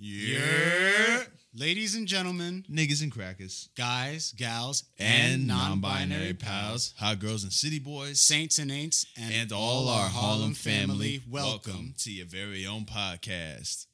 Yeah. Ladies and gentlemen, Niggas and crackers. guys, gals, And non binary pals, hot girls and city boys, saints and ain'ts, and, and all our Harlem family, welcome to your very own podcast.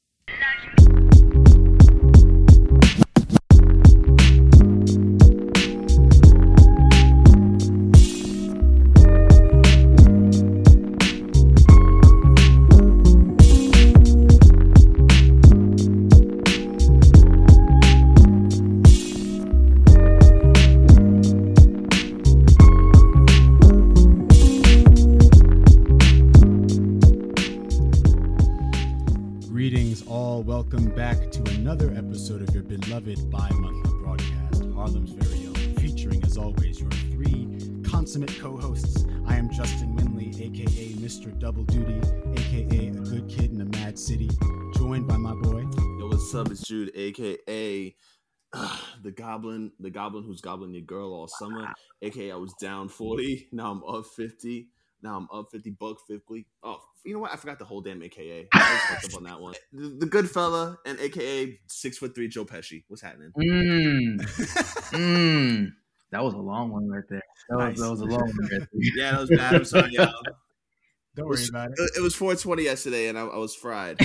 Goblin, who's gobbling your girl all summer. Aka I was down forty, now I'm up fifty. Now I'm up fifty, buck fifty. Oh, you know what? I forgot the whole damn AKA. I was up on that one. The, the good fella and AKA six foot three Joe Pesci. What's happening? Mm. mm. That was a long one right there. That was, that was a long one right. Yeah, that was bad. I'm sorry, y'all. Don't worry about it. it was 420 yesterday, and I, I was fried.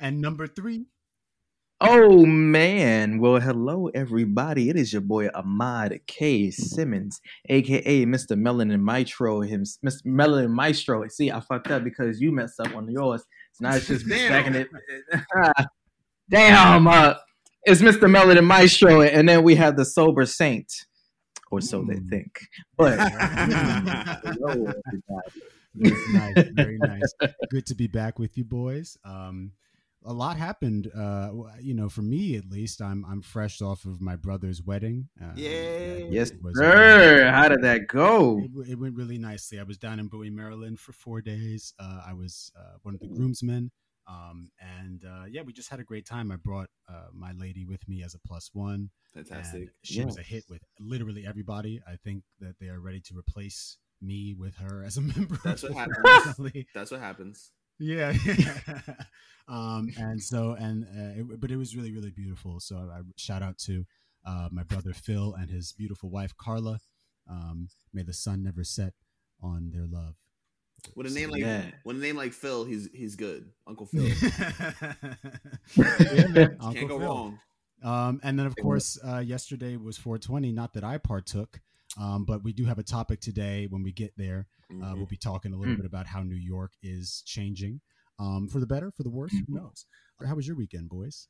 and number three, Oh man. Well, hello everybody. It is your boy Ahmad K. Simmons, aka Mr. Melanin Maestro. Him Mr. Melanin Maestro. See, I fucked up because you messed up on yours. So now it's just Damn. stacking it. Damn. Uh, it's Mr. Melanin Maestro, and then we have the sober saint. Or so they Mm. think. But very hello, everybody. nice, very nice. Good to be back with you, boys. Um, a lot happened. Uh, you know, for me at least, I'm I'm fresh off of my brother's wedding. Uh, Yay. Yes, sir. How did that go? It, it went really nicely. I was down in Bowie, Maryland for four days. Uh, I was uh, one of the groomsmen. Um, and uh, yeah, we just had a great time. I brought uh, my lady with me as a plus one. Fantastic. And she was a hit with literally everybody. I think that they are ready to replace me with her as a member. That's what happens. That's what happens. Yeah. um, and so, and, uh, it, but it was really, really beautiful. So I shout out to uh, my brother Phil and his beautiful wife Carla. Um, may the sun never set on their love. With a name like Yeah. with a name like Phil, he's he's good. Uncle Phil. yeah, Uncle Can't go Phil. wrong. Um, and then, of course, uh, yesterday was 420. Not that I partook, um, but we do have a topic today. When we get there, uh, Mhm. we'll be talking a little Mm. bit about how New York is changing um, for the better, for the worse. Who knows? How was your weekend, boys?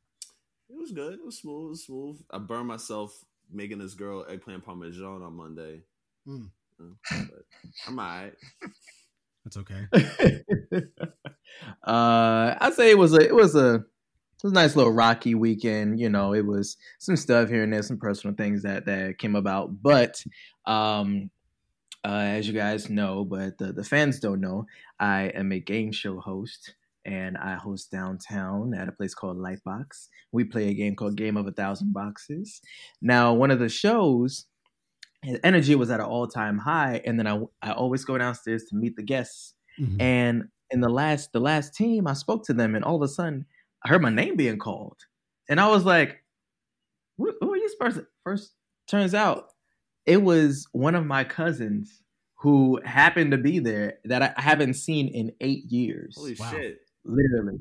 It was good. It was smooth. It was smooth. I burned myself making this girl eggplant parmesan on Monday. Mm. Uh, But I'm alright. That's okay. uh, I'd say it was a it was a it was a nice little rocky weekend. You know, it was some stuff here and there, some personal things that that came about. But um, uh, as you guys know, but the, the fans don't know, I am a game show host. And I host downtown at a place called Lightbox. We play a game called Game of a Thousand Boxes. Now, one of the shows, his energy was at an all time high, and then I I always go downstairs to meet the guests. Mhm. And in the last the last team, I spoke to them, and all of a sudden, I heard my name being called, and I was like, "Who, who are you?" First, first turns out it was one of my cousins who happened to be there that I haven't seen in eight years. Holy Wow. shit. Literally,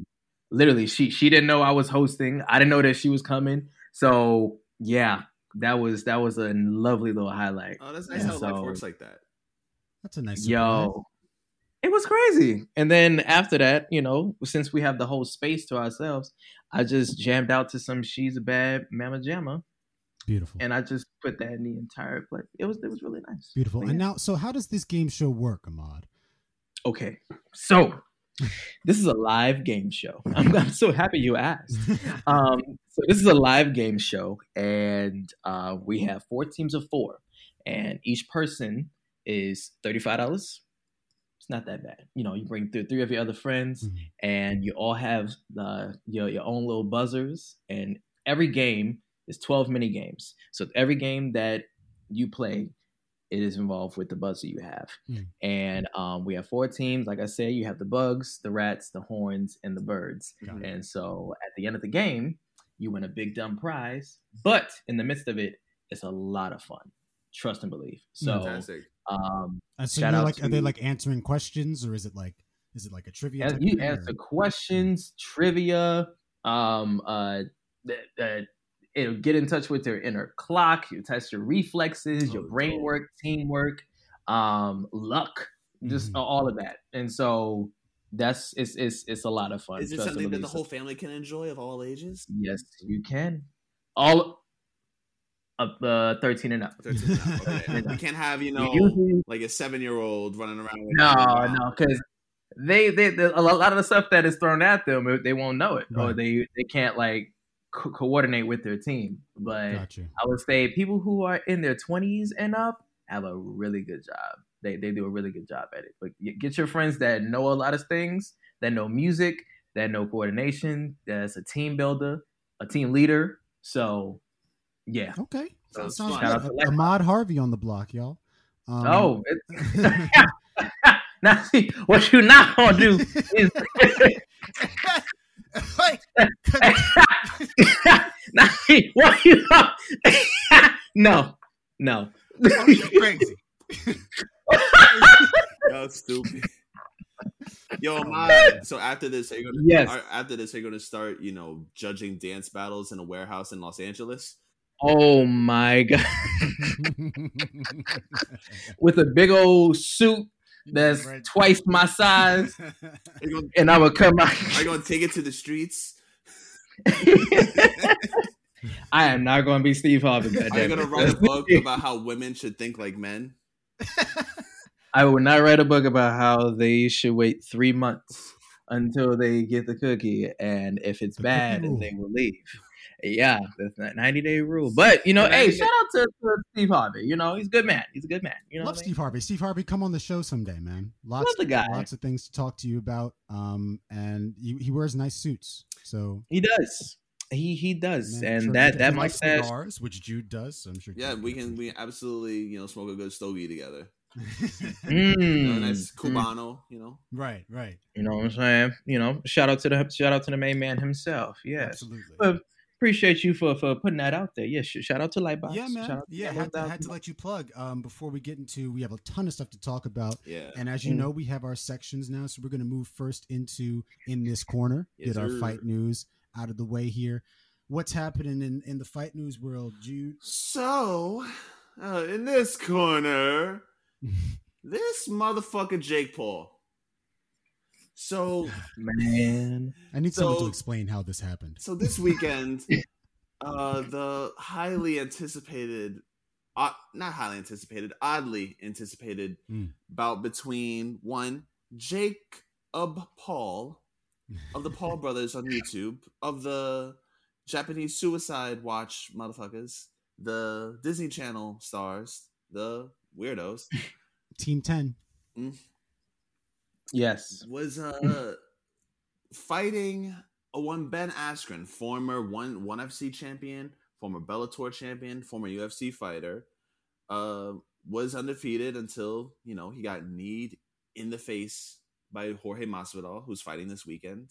literally, she she didn't know I was hosting. I didn't know that she was coming. So yeah, that was that was a lovely little highlight. Oh, that's nice Yeah, how life so- works like that. That's a nice surprise. It was crazy. And then after that, you know, since we have the whole space to ourselves, I just jammed out to some "She's a Bad Mama Jamma," Beautiful. and I just put that in the entire play. It was it was really nice. Beautiful. And now, so how does this game show work, Ahmad? Okay, so this is a live game show. I'm, I'm so happy you asked. um, so this is a live game show, and uh, we have four teams of four, and each person is thirty five dollars. It's not that bad. You know, you bring th- three of your other friends, Mhm. and you all have the your your own little buzzers, and every game is twelve mini games. So every game that you play, it is involved with the buzzer you have. Mm. And um, we have four teams. Like I said, you have the bugs, the rats, the horns, and the birds. And so at the end of the game, you win a big dumb prize. But in the midst of it, it's a lot of fun. Trust and believe. So Fantastic. um, And so you're out like, are they like answering questions, or is it like, is it like a trivia? as you thing, answer or- questions, trivia, um, uh, th- th- it'll get in touch with your inner clock. You test your reflexes, your Oh, brain work, teamwork, um, luck, just Mhm. all of that. And so that's it's it's it's a lot of fun. Is it something that the whole family can enjoy of all ages? Yes, you can. All up uh, thirteen and up. 13 and up, okay. You can't have, you know, Usually- like a seven year old running around with No, no, because they, they, they a lot of the stuff that is thrown at them, they won't know it, or they they can't like co- coordinate with their team. But Got you. I would say people who are in their twenties and up have a really good job. They they do a really good job at it. But get your friends that know a lot of things, that know music, that know coordination, that's a team builder, a team leader. So yeah. Okay. So Sounds sounds fun. Good. to Ahmad Harvey on the block, y'all. Um, oh, it, now see what you not gonna do is now, see, what you no no crazy. That's stupid. Yo, my so after this, are you gonna, Yes. are- after this, are you gonna start, you know, judging dance battles in a warehouse in Los Angeles? Oh my god with a big old suit that's Right. twice my size gonna, and I would come out are you gonna take it to the streets? I am not going to be Steve Harvey. Are you gonna write a book about how women should think like men? I would not write a book about how they should wait three months until they get the cookie, and if it's bad, they will leave. Yeah, that's that ninety day rule. But you know, hey, shout out to, to Steve Harvey. You know, he's a good man. He's a good man. You know, Love what I Steve Harvey. Steve Harvey, come on the show someday, man. Lots, Love the guy. lots of things to talk to you about. Um, and he, he wears nice suits, so? He does. He he does, man, and sure that that likes mustache. cigars, which Jude does. So I'm sure. Yeah, we can we absolutely you know smoke a good stogie together. appreciate. You know, a Mm, nice mm. cubano, you know. right, right, You know what I'm saying? You know, shout out to the shout out to the main man himself. Yes. absolutely. But appreciate you for for putting that out there. Yes, shout out to Lightbox. yeah, Shout man. out to Yeah, that had to, 1000 had to let you plug. Um, before we get into, we have a ton of stuff to talk about. Yeah. And as you Mm. know, we have our sections now, so we're going to move first into in this corner, Yes, get our sir. fight news out of the way here. What's happening in in the fight news world, Jude? So, uh, in this corner, this motherfucker Jake Paul. So, man. I need someone to explain how this happened. so this weekend, uh, the highly anticipated, uh, not highly anticipated, oddly anticipated Mm. bout between one Jake Paul of the Paul brothers on YouTube, of the Japanese Suicide Watch motherfuckers, the Disney Channel stars, the weirdos, Team Ten. Yes. was uh fighting a one Ben Askren, former one one FC champion, former Bellator champion, former UFC fighter, uh, was undefeated until you know he got kneed in the face by Jorge Masvidal, who's fighting this weekend,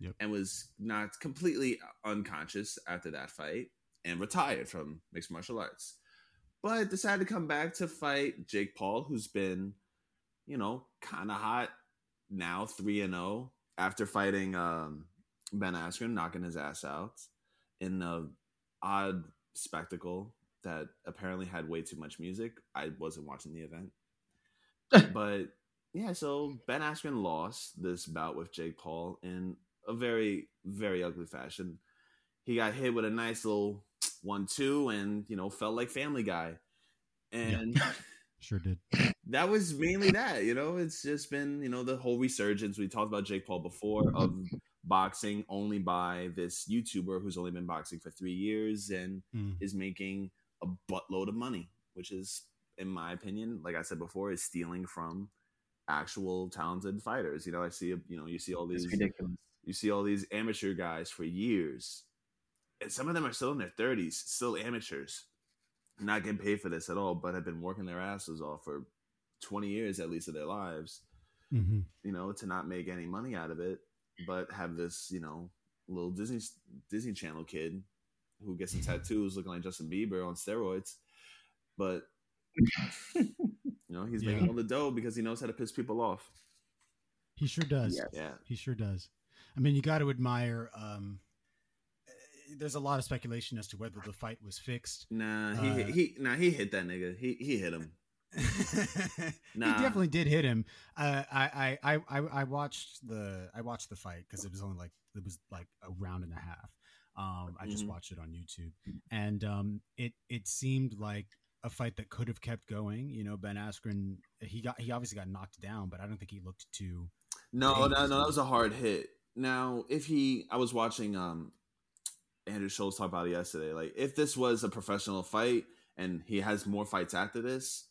Yep. and was not completely unconscious after that fight and retired from mixed martial arts, but decided to come back to fight Jake Paul, who's been, you know, kind of hot now, three and zero after fighting um, Ben Askren, knocking his ass out in the odd spectacle that apparently had way too much music. I wasn't watching the event, but yeah, so Ben Askren lost this bout with Jake Paul in a very, very ugly fashion. He got hit with a nice little one-two, and you know, felt like Family Guy, and. Sure did. That was mainly that. You know, it's just been you know the whole resurgence. We talked about Jake Paul before of boxing only by this YouTuber who's only been boxing for three years and Mm. is making a buttload of money, which is, in my opinion, like I said before, is stealing from actual talented fighters. You know, I see you know you see all these you see all these amateur guys for years, and some of them are still in their thirties, still amateurs, not getting paid for this at all, but have been working their asses off for 20 years at least of their lives, hmm you know, to not make any money out of it, but have this, you know, little Disney Disney Channel kid who gets some tattoos looking like Justin Bieber on steroids. But you know, he's Yeah. making all the dough because he knows how to piss people off. He sure does. Yes. Yeah. He sure does. I mean, you got to admire. Um, there's a lot of speculation as to whether the fight was fixed. Nah, he Uh, he nah he hit that nigga. He he hit him. Nah. He definitely did hit him. Uh, I, I, I, I watched the I watched the fight because it was only like it was like a round and a half. Um, I just Mhm. watched it on YouTube, and um, it it seemed like a fight that could have kept going. You know, Ben Askren he got he obviously got knocked down, but I don't think he looked too. No, no, no, that was a hard hit. Now, if he, I was watching um Andrew Schulz talk about it yesterday. Like, if this was a professional fight and he has more fights after this,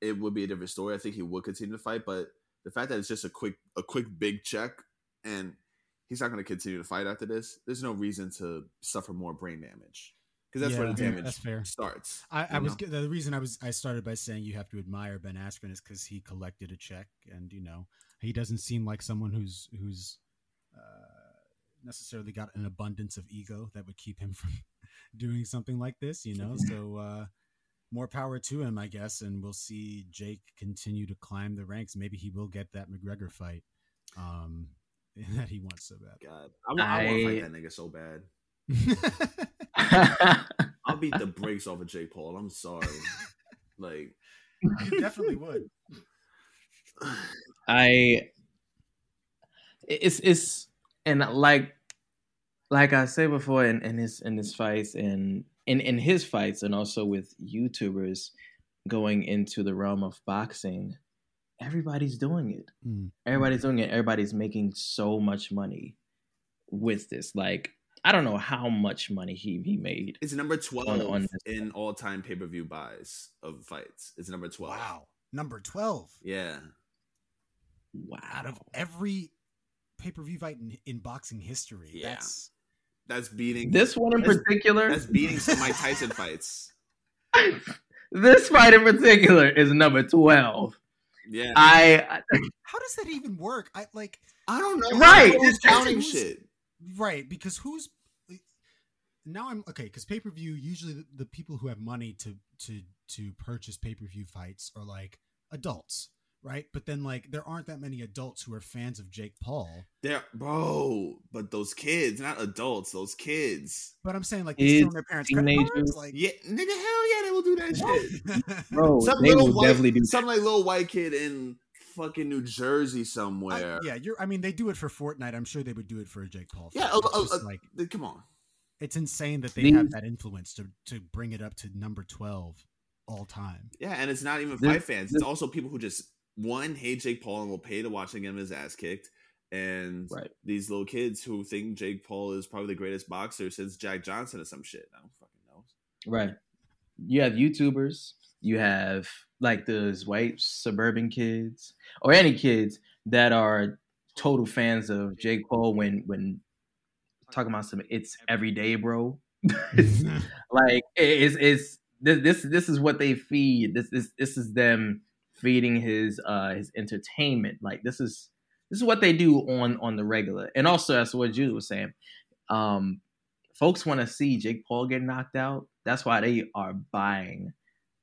it would be a different story. I think he would continue to fight, but the fact that it's just a quick, a quick big check and he's not going to continue to fight after this, there's no reason to suffer more brain damage because that's where the damage fair. starts. I, I was the reason I was I started by saying you have to admire Ben Askren is because he collected a check, and you know he doesn't seem like someone who's who's uh, necessarily got an abundance of ego that would keep him from doing something like this. You know, so uh, more power to him, I guess, and we'll see Jake continue to climb the ranks. Maybe he will get that McGregor fight um, that he wants so bad. God, I, wa- I want to fight that nigga so bad. I'll beat the brakes off of Jake Paul. I'm sorry. like, you definitely would. I it's it's and like like I said before in, in his in his fights and in, in his fights and also with YouTubers going into the realm of boxing, everybody's doing it. Mm. Everybody's doing it. Everybody's making so much money with this. Like I don't know how much money he he made. It's number 12 On- on in all time pay per view buys of fights. It's number 12. Wow, number twelve. Yeah. Wow. out of every pay per view fight in, in boxing history. Yeah. That's That's beating This one in That's- particular, That's beating some Mike Tyson fights. this fight in particular is number twelve. Yeah. I how does that even work? I like I don't know. Right. Who's It's- counting shit? right because who's now I'm okay because pay per view usually the, the people who have money to to to purchase pay per view fights are like adults, right? But then like there aren't that many adults who are fans of Jake Paul. They're, bro, but those kids, not adults, those kids. But I'm saying like they steal Kids, their parents' teenagers. like Yeah, nigga, hell yeah, they will do that shit. bro, Some they will white, definitely do. some like little white kid in fucking New Jersey I- somewhere. yeah, you're. I mean, they do it for Fortnite. I'm sure they would do it for a Jake Paul. Yeah, fight. uh, It's uh, uh, like Th- Come on. it's insane that they These- have that influence to to bring it up to number twelve all time. Yeah, and it's not even This- fight fans. It's also people who just one hate Jake Paul and will pay to watch him get his ass kicked, and Right. these little kids who think Jake Paul is probably the greatest boxer since Jack Johnson or some shit. I don't fucking know. Right. You have YouTubers. You have like those white suburban kids or any kids that are total fans of Jake Paul. When when talking about some, it's every day, bro. like it's it's this this this is what they feed. This is this is them feeding his uh his entertainment. Like this is this is what they do on on the regular. And also that's what Jude was saying. Um folks want to see Jake Paul get knocked out. That's why they are buying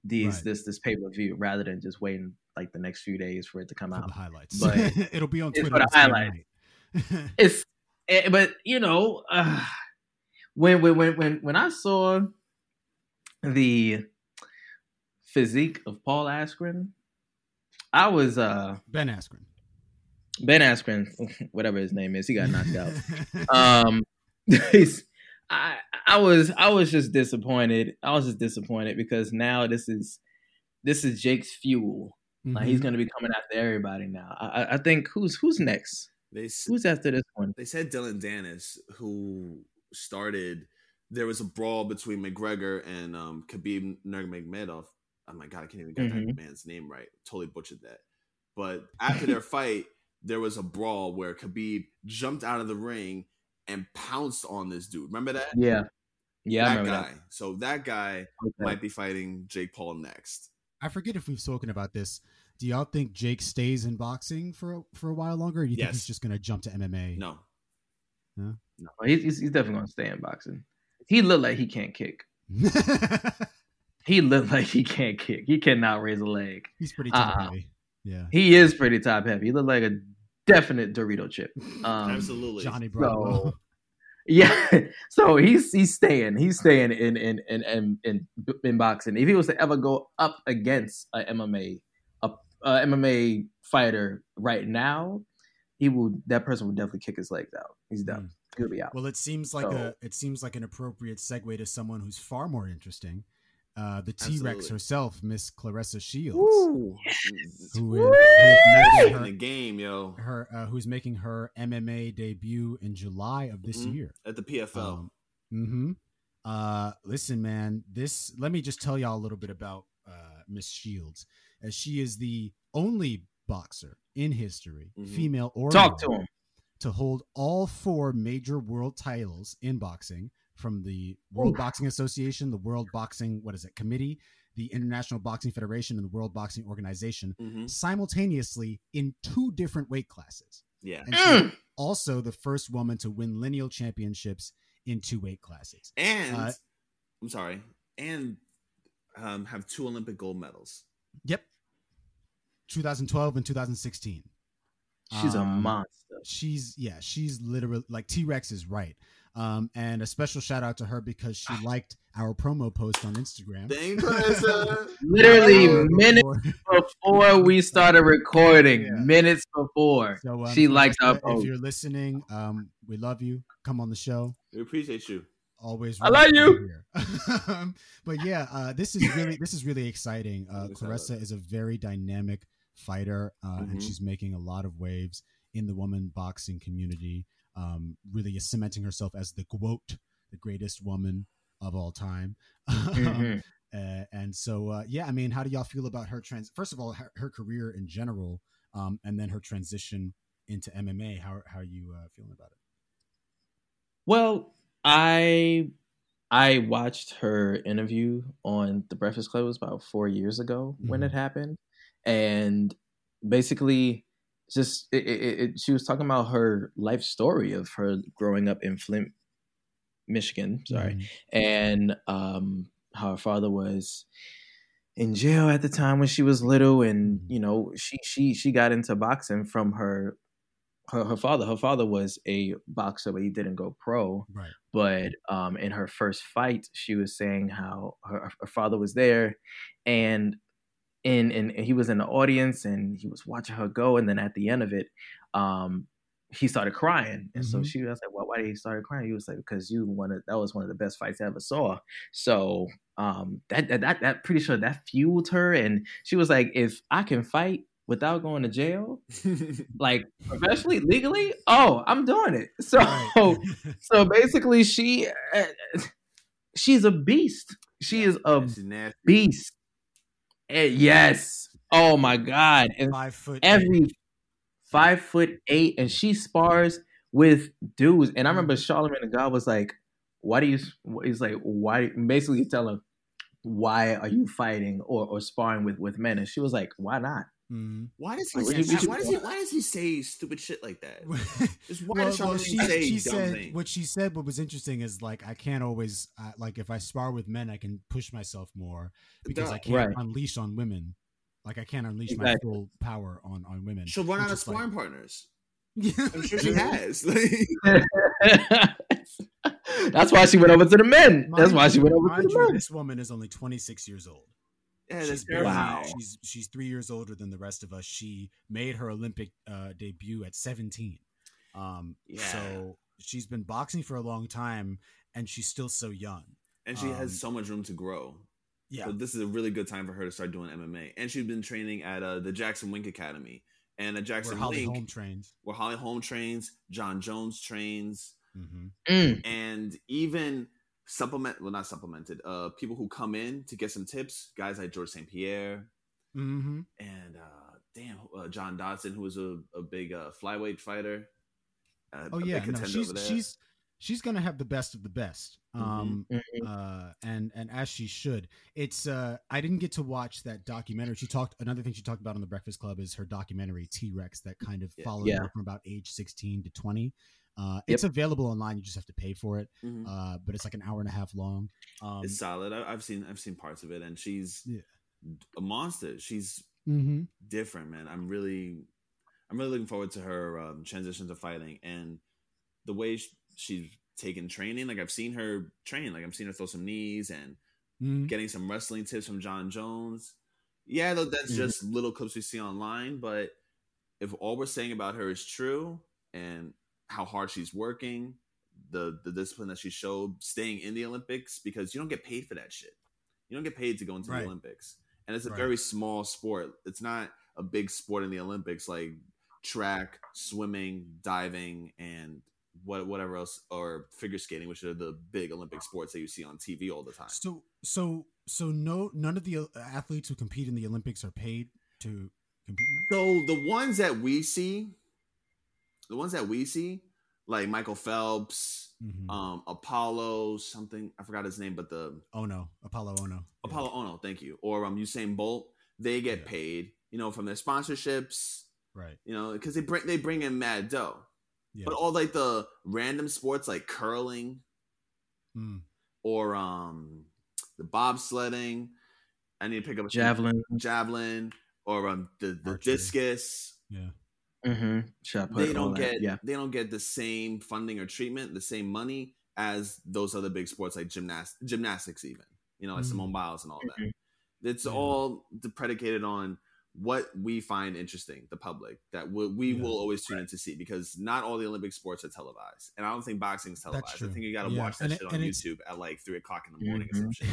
these Right. this this pay per view rather than just waiting like the next few days for it to come for out. the highlights. But- It'll be on Twitter. for the. It's eh, but you know uh, when when when when when I saw the physique of Paul Askren, I was uh ben Askren. Ben Askren, whatever his name is, he got knocked out. um he's- I I was I was just disappointed. I was just disappointed because now this is this is Jake's fuel. Like he's Mhm. gonna be coming after everybody now. I, I- I think who's who's next? They Who's after this one? they said Dillon Danis, who started. There was a brawl between McGregor and um, Khabib Nurmagomedov. Oh my god, I can't even get that Mhm. man's name right. Totally butchered that. But after their fight, there was a brawl where Khabib jumped out of the ring and pounced on this dude. Remember that? Yeah, Yeah, that remember guy. So that guy that. might be fighting Jake Paul next. I forget if we've spoken about this. Do y'all think Jake stays in boxing for a, for a while longer? Or do you think Yes. he's just going to jump to MMA? No, Oh, he's, he's, he's definitely gonna stay in boxing. He looked like he can't kick. He looked like he can't kick. He cannot raise a leg. he's pretty top Uh-uh. heavy. Yeah. He is pretty top heavy. He looked like a definite Dorito chip. Um, absolutely. Johnny Bravo. So yeah, so he's he's staying. He's staying in in in in, in, in boxing. If he was to ever go up against a MMA a, a MMA fighter right now, he will that person would definitely kick his legs out. He's done. He'll be out. Well, it seems like So- a it seems like an appropriate segue to someone who's far more interesting. Uh, the T Rex herself, Miss Claressa Shields, Ooh. who is, who is making in the her, game, yo, her uh, who's making her MMA debut in July of this Mhm. year. at the PFL. mm-hmm Uh, listen, man. This. Let me just tell y'all a little bit about uh, Miss Shields, as she is the only boxer in history, Mhm. female or Talk to him. to hold all four major world titles in boxing from the World Boxing Association, the World Boxing, what is it, Committee, the International Boxing Federation, and the World Boxing Organization hmm simultaneously in two different weight classes. Yeah, And she's also the first woman to win lineal championships in two weight classes. and Uh, I'm sorry, and um, have two Olympic gold medals. Yep. 2012 and 2016. She's a Um, monster. she's yeah she's literally like t-rex is right um and a special shout out to her because she liked our promo post on instagram Thank Literally minutes before we started recording, Yeah. minutes before, so, um, she likes our Claressa, if post. you're listening um we love you come on the show we appreciate you. always I love you. Um, but yeah uh this is really this is really exciting uh claressa is a very dynamic fighter uh and Mhm. she's making a lot of waves in the woman boxing community um really is cementing herself as the quote the greatest woman of all time Mhm. Uh, and so, uh, yeah, I mean, how do y'all feel about her trans? First of all, her, her career in general, um, and then her transition into MMA. How how are you uh, feeling about it? Well, I I watched her interview on the Breakfast Club it was about four years ago when Mhm. it happened, and basically, just it, it, it, she was talking about her life story of her growing up in Flint, Michigan. Sorry, Mhm. and um, how her father was in jail at the time when she was little, and Mhm. you know she she she got into boxing from her her, her father. Her father was a boxer, but he didn't go pro. right. But um, in her first fight, she was saying how her, her father was there, and in and he was in the audience, and he was watching her go, and then at the end of it, um, he started crying, and so Mhm. she was like, "Well, why did he start crying?" He was like, "Because you wanted that was one of the best fights I ever saw." So um, that that that, that pretty sure that fueled her, and she was like, "If I can fight without going to jail, like professionally, legally, oh, I'm doing it." So Right. so basically, she uh, she's a beast. She is a beast. Eh, yes. Oh my god. And Five foot. every five foot eight, and she spars with dudes. And I remember Mm-hmm. Charlemagne the God was like, "Why do you?" He's like, "Why?" Basically, tell him, "Why are you fighting or, or sparring with with men?" And she was like, "Why not?" Mhm. Why does he? Like, Say, we should- why does he? Why does he say stupid shit like that? Just why well, does well, she, say she dumb said things? what she said. What was interesting is like I can't always uh, like if I spar with men, I can push myself more because I can't Right. unleash on women. Like I can't unleash my full power on on women. She'll run out of is like- sparring partners. Yeah. I'm sure she has. That's why she went over to the men. That's why she went over to the men. This woman is only 26 years old. Yeah, she's that's Wow. She's she's three years older than the rest of us. She made her Olympic uh, debut at 17. Um, Yeah. So she's been boxing for a long time, and she's still so young. and she Um, has so much room to grow. Yeah. So this is a really good time for her to start doing MMA. And she's been training at uh, the Jackson Wink Academy. And at Where Jackson Holly Wink, Holm trains. where Holly Holm trains, Jon Jones trains, hmm Mm. and even supplement well not supplemented, uh people who come in to get some tips, guys like George St. Pierre hmm and uh damn uh, John Dodson, who was a, a big uh, flyweight fighter. Uh, Oh yeah, no, she's over there. she's she's gonna have the best of the best. Mm-hmm. Um, Mhm. uh, and and as she should. It's uh, I didn't get to watch that documentary. She talked. Another thing she talked about on the Breakfast Club is her documentary T Rex that kind of Yeah. followed Yeah. her from about age sixteen to twenty. Uh, it's available online. You just have to pay for it. Mhm. Uh, but it's like an hour and a half long. Um, it's solid. I, I've seen I've seen parts of it, and she's Yeah. a monster. She's mhm. different, man. I'm really, I'm really looking forward to her um, transition to fighting and the way sh- she's taken training. Like I've seen her train. Like I've seen her throw some knees and Mhm. getting some wrestling tips from Jon Jones. Yeah, though that's Mhm. just little clips we see online. But if all we're saying about her is true and how hard she's working, the the discipline that she showed, staying in the Olympics, because you don't get paid for that shit. You don't get paid to go into Right. the Olympics, and it's a Right. very small sport. It's not a big sport in the Olympics like track, swimming, diving, and what whatever else, or figure skating, which are the big Olympic sports that you see on TV all the time. So so so no none of the uh, athletes who compete in the Olympics are paid to compete. In that? So the ones that we see, the ones that we see, like Michael Phelps, Mhm. um, Apolo, something I forgot his name, but the Oh no, Apolo Ohno. Yeah. Apolo Ohno, thank you, or um Usain Bolt, they get Yeah. paid, you know, from their sponsorships, Right. you know, because they bring they bring in mad dough. Yeah. But all like the random sports like curling Mm. or um the bobsledding, I need to pick up a Javelin. javelin, or um the the Archery. discus. Yeah. Mm-hmm. They don't get Yeah. they don't get the same funding or treatment, the same money as those other big sports like gymnast gymnastics, even you know, like Mhm. Simone Biles and all that. It's Yeah. all predicated on what we find interesting, the public that we, we Yeah. will always tune in to see because not all the Olympic sports are televised, and I don't think boxing is televised. I think you got to watch that And it- shit on YouTube at like three o'clock in the morning or some shit.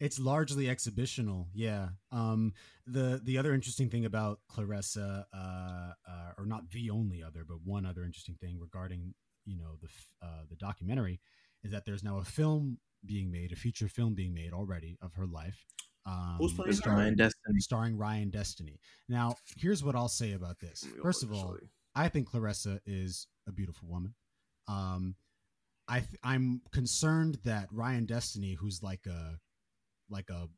It's largely exhibitional, yeah. Um, the the other interesting thing about Claressa, uh, uh, or not the only other, but one other interesting thing regarding you know the uh, the documentary is that there's now a film being made, a feature film being made already of her life. Um, Who's playing her? Ryan Destiny. starring Ryan Destiny. Now, here's what I'll say about this. Let me go First of all, I think Claressa is a beautiful woman. Um, I th- I'm concerned that Ryan Destiny, who's like a like a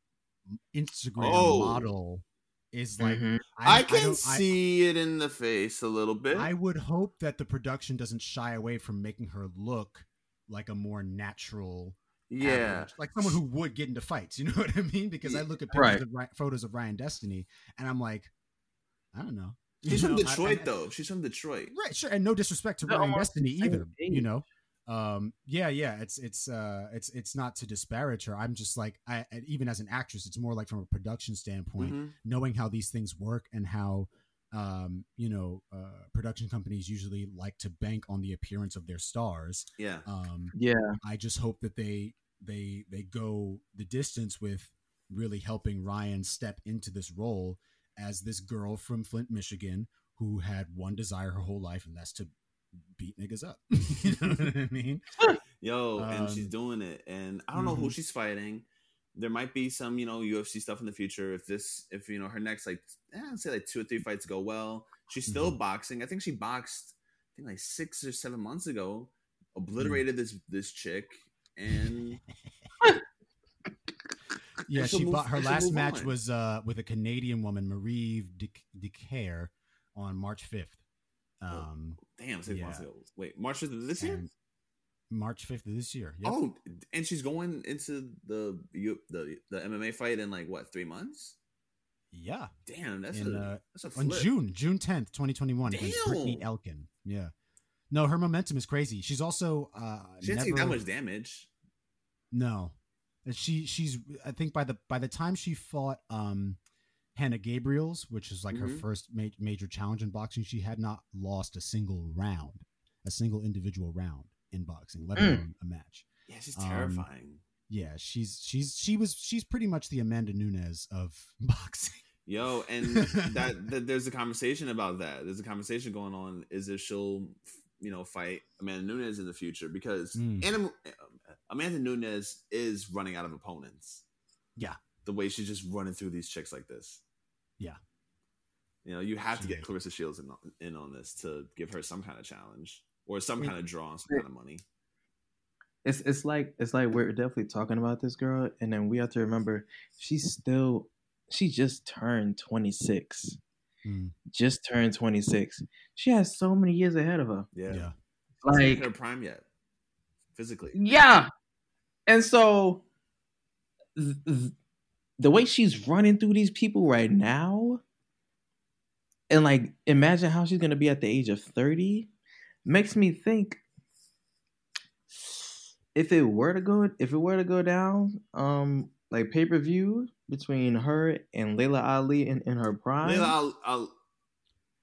Instagram Oh. model, is like Mhm. I can don't- see it in the face a little bit. I would hope that the production doesn't shy away from making her look like a more natural, yeah, average- like someone who would get into fights. You know what I mean? Because I look at pictures Right. of Ry- photos of Ryan Destiny, and I'm like, I don't know. she's You from know, Detroit I- though. She's from Detroit. right sure and no disrespect to They're Ryan Destiny the same either you know um yeah yeah it's it's uh it's it's not to disparage her i'm just like i even as an actress it's more like from a production standpoint Mhm. knowing how these things work and how um you know uh production companies usually like to bank on the appearance of their stars Yeah, um Yeah. i just hope that they they they go the distance with really helping ryan step into this role as this girl from flint michigan who had one desire her whole life and that's to beat niggas up you know what i mean yo, and she's Um, doing it. And I don't know who mhm. she's fighting. There might be some, you know, UFC stuff in the future. If this, if you know, her next like, eh, I'd say like two or three fights go well. She's still Mm-hmm. boxing. I think she boxed, I think like six or seven months ago. Obliterated Mm. this this chick, and yeah move- bought her last match on. was uh with a canadian woman marie Dicaire on march 5th um damn, months Yeah. ago. Wait, March fifth of this year. march 5th of this year yep. Oh, and she's going into the the the MMA fight in like what three months? yeah Damn, that's In, a uh, that's a flip. on. June, June tenth, twenty twenty one, against Brittney Elkin. Yeah, no, her momentum is crazy. She's also uh, She didn't never, take that much damage. No, she she's I think by the by the time she fought um Hanna Gabriels, which is like her Mhm. first ma- major challenge in boxing, she had not lost a single round, a single individual round in boxing, let Mm. alone a match. Yeah, she's Um, terrifying. Yeah, she's she's she was she's pretty much the Amanda Nunes of boxing. Yo, and that, that there's a conversation about that. There's a conversation going on. Is if she'll, you know, fight Amanda Nunes in the future because Mm. Anna, Amanda Nunes is running out of opponents. Yeah. the way she's just running through these chicks like this. Yeah. you know, you have to get. Claressa Shields in, in on this to give her some kind of challenge or some kind of draw and some kind of money. it's it's like it's like we're definitely talking about this girl, and then we have to remember she's still she just turned twenty six. Mm. Just turned twenty six. She has so many years ahead of her. Yeah. Yeah. Like Like her prime yet. Physically. Yeah. And so th- th- the way she's running through these people right now, and like imagine how she's gonna be at the age of 30, makes me think if it were to go if it were to go down, um, like pay-per-view between her and Laila Ali in, in her prime. Laila, I'll, I'll,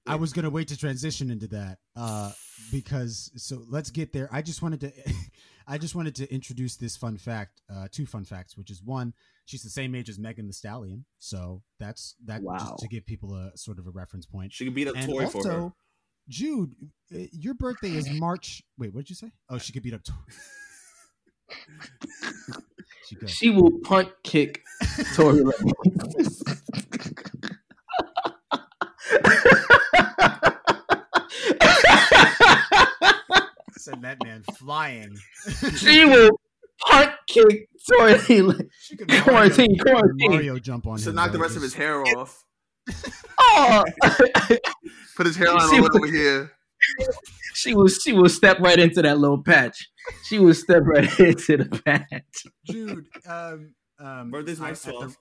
I was gonna wait to transition into that uh, because so let's get there. I just wanted to, I just wanted to introduce this fun fact, uh, two fun facts, which is one, she's the same age as Megan Thee Stallion, so that's that Wow. just to give people a sort of a reference point. she could beat up And Tori for her. also, Jude, uh, your birthday is March. Wait, what did you say? Oh, she could beat up. Tor- she could. She will punt kick Tory Lanez. Send that man flying. she will punt kick Tory Lanez. Quarantine, Mario, quarantine. Mario jump on So knock the rest of his hair off. Oh, Put his hairline She was- over here. she will. She will step right into that little patch. She will step right into the patch. Jude. Um, um, Birthday's I- March 12th.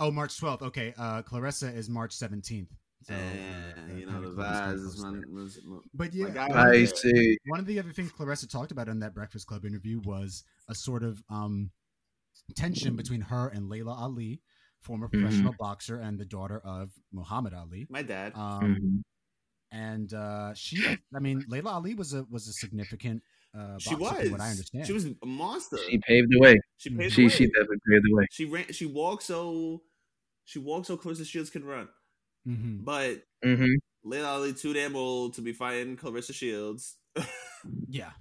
Oh, March 12th. Okay. Uh, Claressa is March 17th. So, uh, you know, the kinda vibes is my, was, But yeah, my guy one of the- see. one of the other things Claressa talked about in that Breakfast Club interview was a sort of um, tension between her and Laila Ali, former Mm-hmm. professional boxer and the daughter of Muhammad Ali. my dad. Um, Mhm. And uh, she, I mean, Laila Ali was a was a significant. Uh, she was. from what I understand. She was a monster. She paved the way. She paved She the she way. definitely paved the way. She ran. She walked so. She walked so close to Shields can run, Mhm. but Mm-hmm. Laila Ali too damn old to be fighting Claressa Shields. Yeah,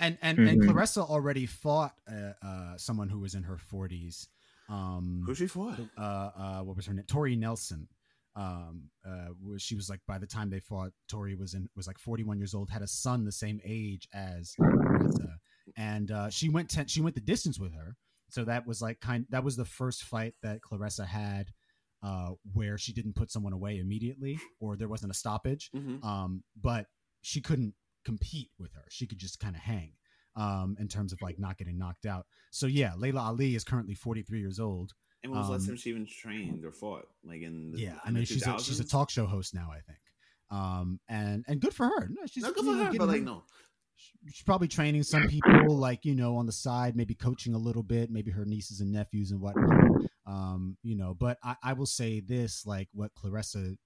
and and and Mhm. Claressa already fought uh, uh, someone who was in her forties. Um, Who she fought? uh, uh, what was her name? Tori Nelson. Um, uh, she was like by the time they fought, Tori was in was like 41 years old, had a son the same age as Claressa, and uh, she went ten, she went the distance with her. So that was like kind that was the first fight that Claressa had uh, where she didn't put someone away immediately or there wasn't a stoppage. hmm Um, but she couldn't compete with her. She could just kind of hang um, in terms of like not getting knocked out. So yeah, Laila Ali is currently 43 years old. And when was the last Um, time she even trained or fought? Like in the, yeah, I in the mean she's a, she's a talk show host now, I think. Um, and and good for her. No, she's good for her, but like no. She's probably training some people like you know on the side maybe coaching a little bit maybe her nieces and nephews and whatnot. Um you know but i, I will say this like what claressa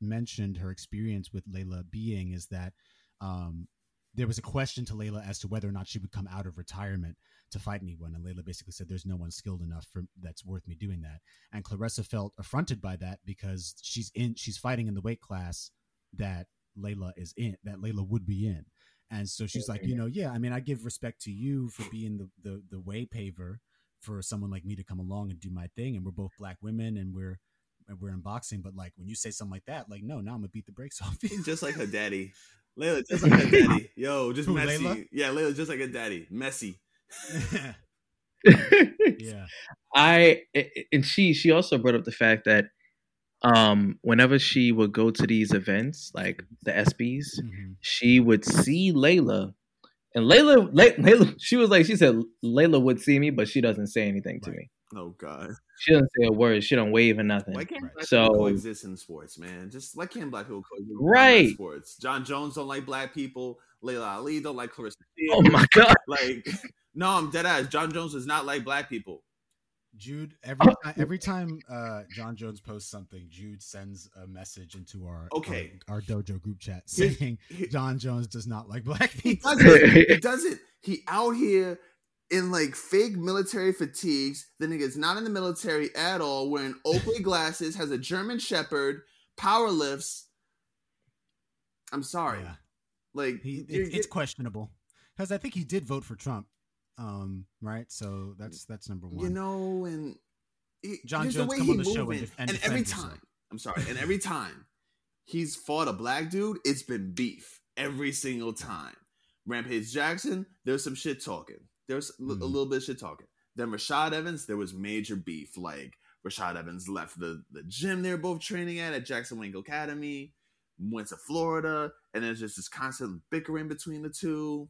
mentioned her experience with laila being is that um there was a question to laila as to whether or not she would come out of retirement to fight anyone and laila basically said there's no one skilled enough for that's worth me doing that. And claressa felt affronted by that because she's in she's fighting in the weight class that laila is in that laila would be in and so she's like, you mm-hmm. know, yeah, I mean, I give respect to you for being the, the the way paver for someone like me to come along and do my thing. And we're both black women and we're and we're in boxing. But like when you say something like that, like, no, now I'm gonna beat the brakes off you. Just like her daddy. Laila, just like her daddy. Yo, just Who, messy. Laila? Yeah, Laila, just like her daddy. Messy. yeah. I and she she also brought up the fact that um whenever she would go to these events like the ESPYs, Mhm. she would see Laila, and Laila, Lay- Laila, she was like she said Laila would see me, but she doesn't say anything to me. Oh God. She doesn't say a word. She don't wave or nothing. Why can't Right. black So- people coexist in sports, man? Just why can't black people coexist in Right. sports? Jon Jones don't like black people. Laila Ali don't like Clarissa. Oh my god! Like, no, I'm dead ass. Jon Jones does not like black people. Jude, every time, every time uh, Jon Jones posts something, Jude sends a message into our Okay. our, our dojo group chat Here's- saying He, Jon Jones does not like black he people. doesn't. he doesn't. He out here in like fake military fatigues. The nigga's not in the military at all. Wearing Oakley glasses. Has a German Shepherd. Power lifts. I'm sorry. Yeah. Like He, you're- it's, it's questionable because I think he did vote for Trump, um, right? So that's that's number one. you know, and he, Jon Jones, the come on the show and and and every time, I'm sorry, and every time he's fought a black dude, it's been beef every single time. Rampage Jackson, there was some shit talking. There was a Mhm. little bit of shit talking. Then Rashad Evans, there was major beef. Like Rashad Evans left the, the gym they were both training at at Jackson Wink Academy, went to Florida, and there's just this constant bickering between the two.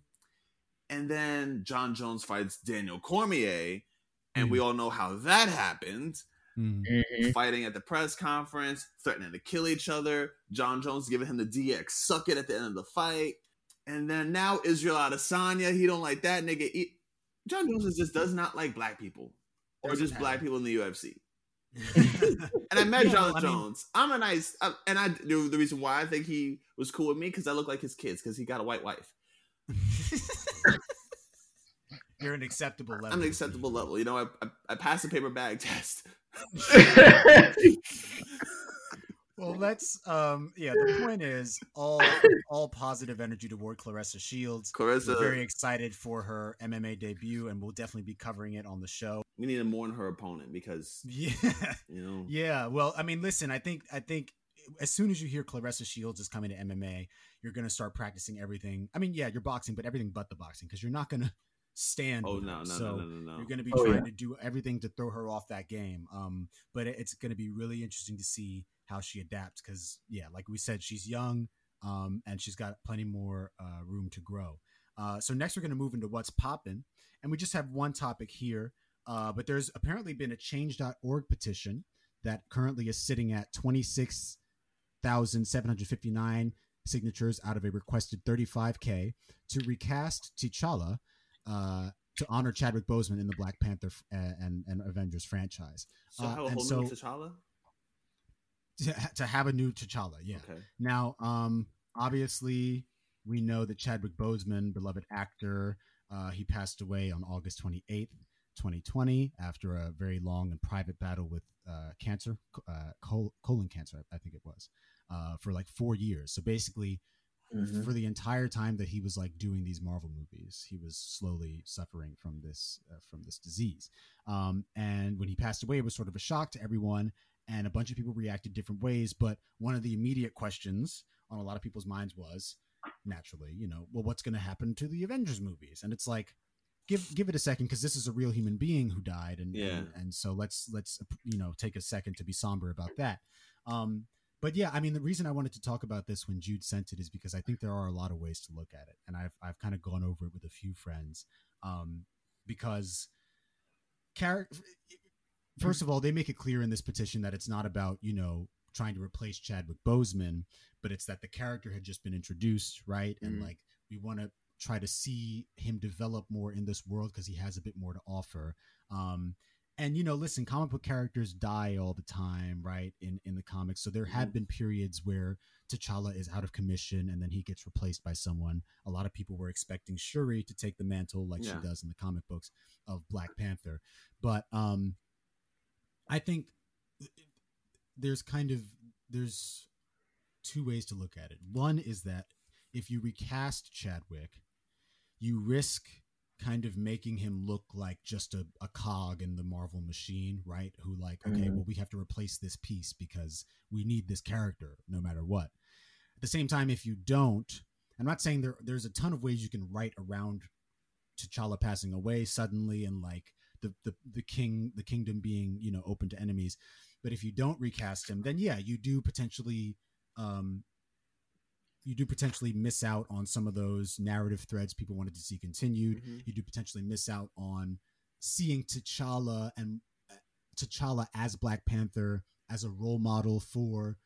And then Jon Jones fights Daniel Cormier, and we all know how that happened. Mm. Mhm. Fighting at the press conference, threatening to kill each other. Jon Jones giving him the DX suck it at the end of the fight. And then now Israel Adesanya, he don't like that nigga. He- Jon Jones just does not like black people or Doesn't just have black people in the UFC. And I met Yeah, Jon I mean- Jones. I'm a nice, uh, and I the the reason why I think he was cool with me because I look like his kids because he got a white wife. You're an acceptable level. I'm an acceptable level. You know, I I, I passed the paper bag test. Well, let's. Um, yeah, the point is all all positive energy toward Claressa Shields. Claressa, We're very excited for her MMA debut, and we'll definitely be covering it on the show. we need to mourn her opponent because Yeah, you know yeah. Well, I mean, listen, I think I think as soon as you hear Claressa Shields is coming to MMA, you're gonna start practicing everything. I mean, yeah, you're boxing, but everything but the boxing because you're not gonna stand. Oh no, no, so no, no, no, no. You're going to be Oh, trying yeah. to do everything to throw her off that game. Um, but it's going to be really interesting to see how she adapts because, yeah, like we said, she's young, um, and she's got plenty more uh, room to grow. Uh, so next, we're going to move into what's popping, and we just have one topic here. Uh, but there's apparently been a Change.org petition that currently is sitting at 26,759 signatures out of a requested 35k to recast T'Challa uh, to honor Chadwick Boseman in the Black Panther f- uh, and, and Avengers franchise. So Uh, how a and whole so- new T'Challa? To, to have a new T'Challa, yeah. Okay. Now, um, obviously, we know that Chadwick Boseman, beloved actor, uh, he passed away on August 28th, 2020, after a very long and private battle with uh, cancer, uh, col- colon cancer, I think it was, uh, for like four years. So basically, Mhm. for the entire time that he was like doing these Marvel movies, he was slowly suffering from this uh, from this disease. Um, and when he passed away, it was sort of a shock to everyone, and a bunch of people reacted different ways. But one of the immediate questions on a lot of people's minds was, naturally, you know, well, what's going to happen to the Avengers movies? And it's like, give give it a second because this is a real human being who died, and Yeah. and, and so let's let's you know take a second to be somber about that. Um, but yeah, I mean, the reason I wanted to talk about this when Jude sent it is because I think there are a lot of ways to look at it, and I've I've kind of gone over it with a few friends, um, because character. First of all, they make it clear in this petition that it's not about you know trying to replace Chadwick Boseman, but it's that the character had just been introduced, right? And Mhm. like we want to try to see him develop more in this world because he has a bit more to offer. Um, and you know, listen, comic book characters die all the time, right? In in the comics, so there have Mhm. been periods where T'Challa is out of commission and then he gets replaced by someone. A lot of people were expecting Shuri to take the mantle like Yeah. she does in the comic books of Black Panther, but um, I think there's kind of there's two ways to look at it. One is that if you recast Chadwick, you risk kind of making him look like just a, a cog in the Marvel machine, right? Who like, okay, Mhm. well, we have to replace this piece because we need this character no matter what. At the same time, if you don't, I'm not saying there there's a ton of ways you can write around T'Challa passing away suddenly and like the, the the king the kingdom being you know open to enemies but if you don't recast him then yeah you do potentially um you do potentially miss out on some of those narrative threads people wanted to see continued Mhm. you do potentially miss out on seeing T'Challa and uh, T'Challa as Black Panther as a role model for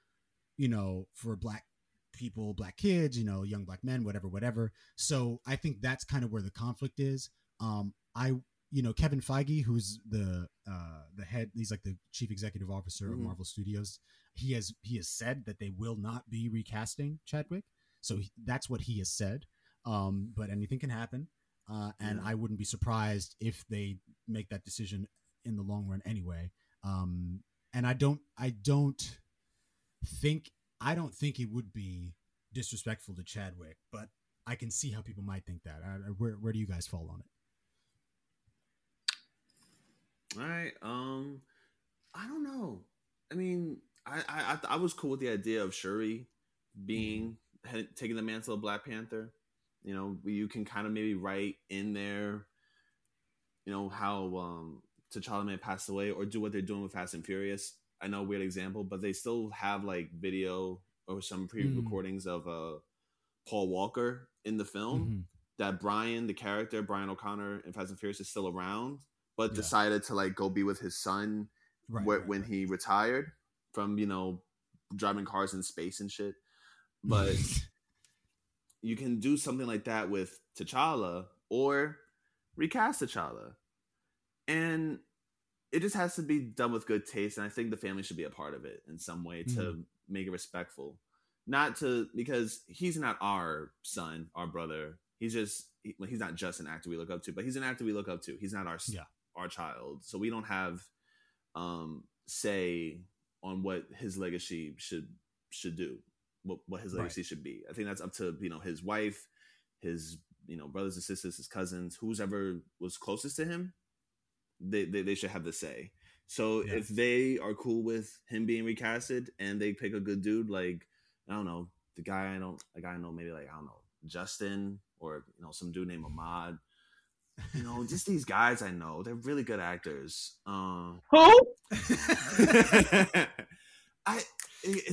you know for black people black kids you know young black men whatever whatever so i think that's kind of where the conflict is um i you know kevin feige who's the uh the head he's like the chief executive officer of Mhm. marvel studios he has he has said that they will not be recasting chadwick so he, that's what he has said um but anything can happen uh and i wouldn't be surprised if they make that decision in the long run anyway um and i don't i don't think I don't think it would be disrespectful to Chadwick, but I can see how people might think that. Uh, where where do you guys fall on it? All right. Um, I don't know. I mean, I I I, I was cool with the idea of Shuri being Mm-hmm. Taking the mantle of Black Panther. You know, you can kind of maybe write in there, you know, how um T'Challa may have passed away, or do what they're doing with Fast and Furious. I know weird example, but they still have like video or some pre-recordings of uh Paul Walker in the film. Mhm. That Brian, the character Brian O'Connor in Fast and Furious, is still around, but Yeah. decided to like go be with his son Right, wh- right, when right. he retired from you know driving cars in space and shit. But you can do something like that with T'Challa or recast T'Challa, and it just has to be done with good taste. And I think the family should be a part of it in some way to Mhm. make it respectful, not to because he's not our son, our brother. He's just he, well, he's not just an actor we look up to, but he's an actor we look up to. He's not our Yeah. our child, so we don't have um say on what his legacy should should do what, what his Right. legacy should be i think that's up to you know his wife his you know brothers and sisters his cousins who's ever was closest to him they they, they should have the say so Yeah. if they are cool with him being recasted and they pick a good dude like i don't know the guy i don't a guy i know maybe like i don't know justin or you know some dude named ahmad you know just these guys i know they're really good actors um Who? I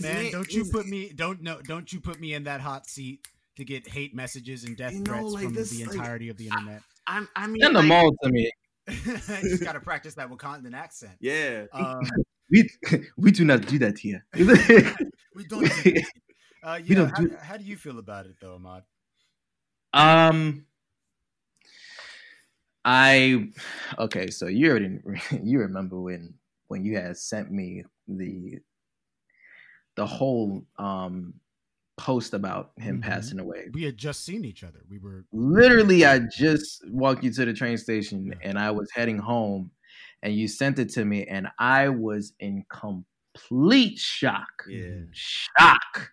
Man, name- don't you his- put me don't no don't you put me in that hot seat to get hate messages and death You know, threats like from this, the like, entirety of the internet. I'm, I mean, Send them like- all to me. just gotta practice that Wakandan accent. Yeah, Um, We we do not do that here. we don't. do that. Uh, We don't how, do- how do you feel about it though, Ahmad? um, I okay. So you already you remember when when you had sent me the the whole um post about him Mhm. passing away. We had just seen each other. We were literally i just walked you to the train station Yeah. and i was heading home and you sent it to me and i was in complete shock yeah. shock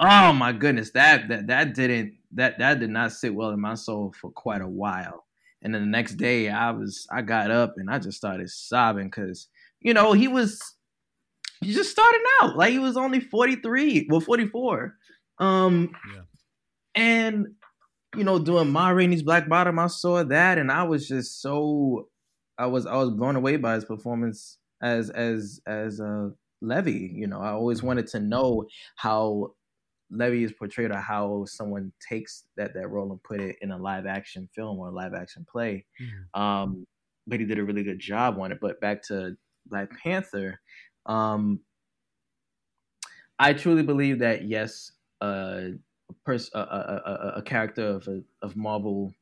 oh my goodness that that that didn't that that did not sit well in my soul for quite a while and then the next day i was i got up and i just started sobbing because you know he was he just starting out like he was only 43 well 44 um Yeah. and you know doing ma rainey's black bottom i saw that and i was just so i was i was blown away by his performance as as as uh levee you know i always wanted to know how levee is portrayed or how someone takes that that role and put it in a live action film or a live action play Mhm. um, but he did a really good job on it. But back to Black Panther, um, I truly believe that yes, uh, a, pers- a, a, a, character of of Marvel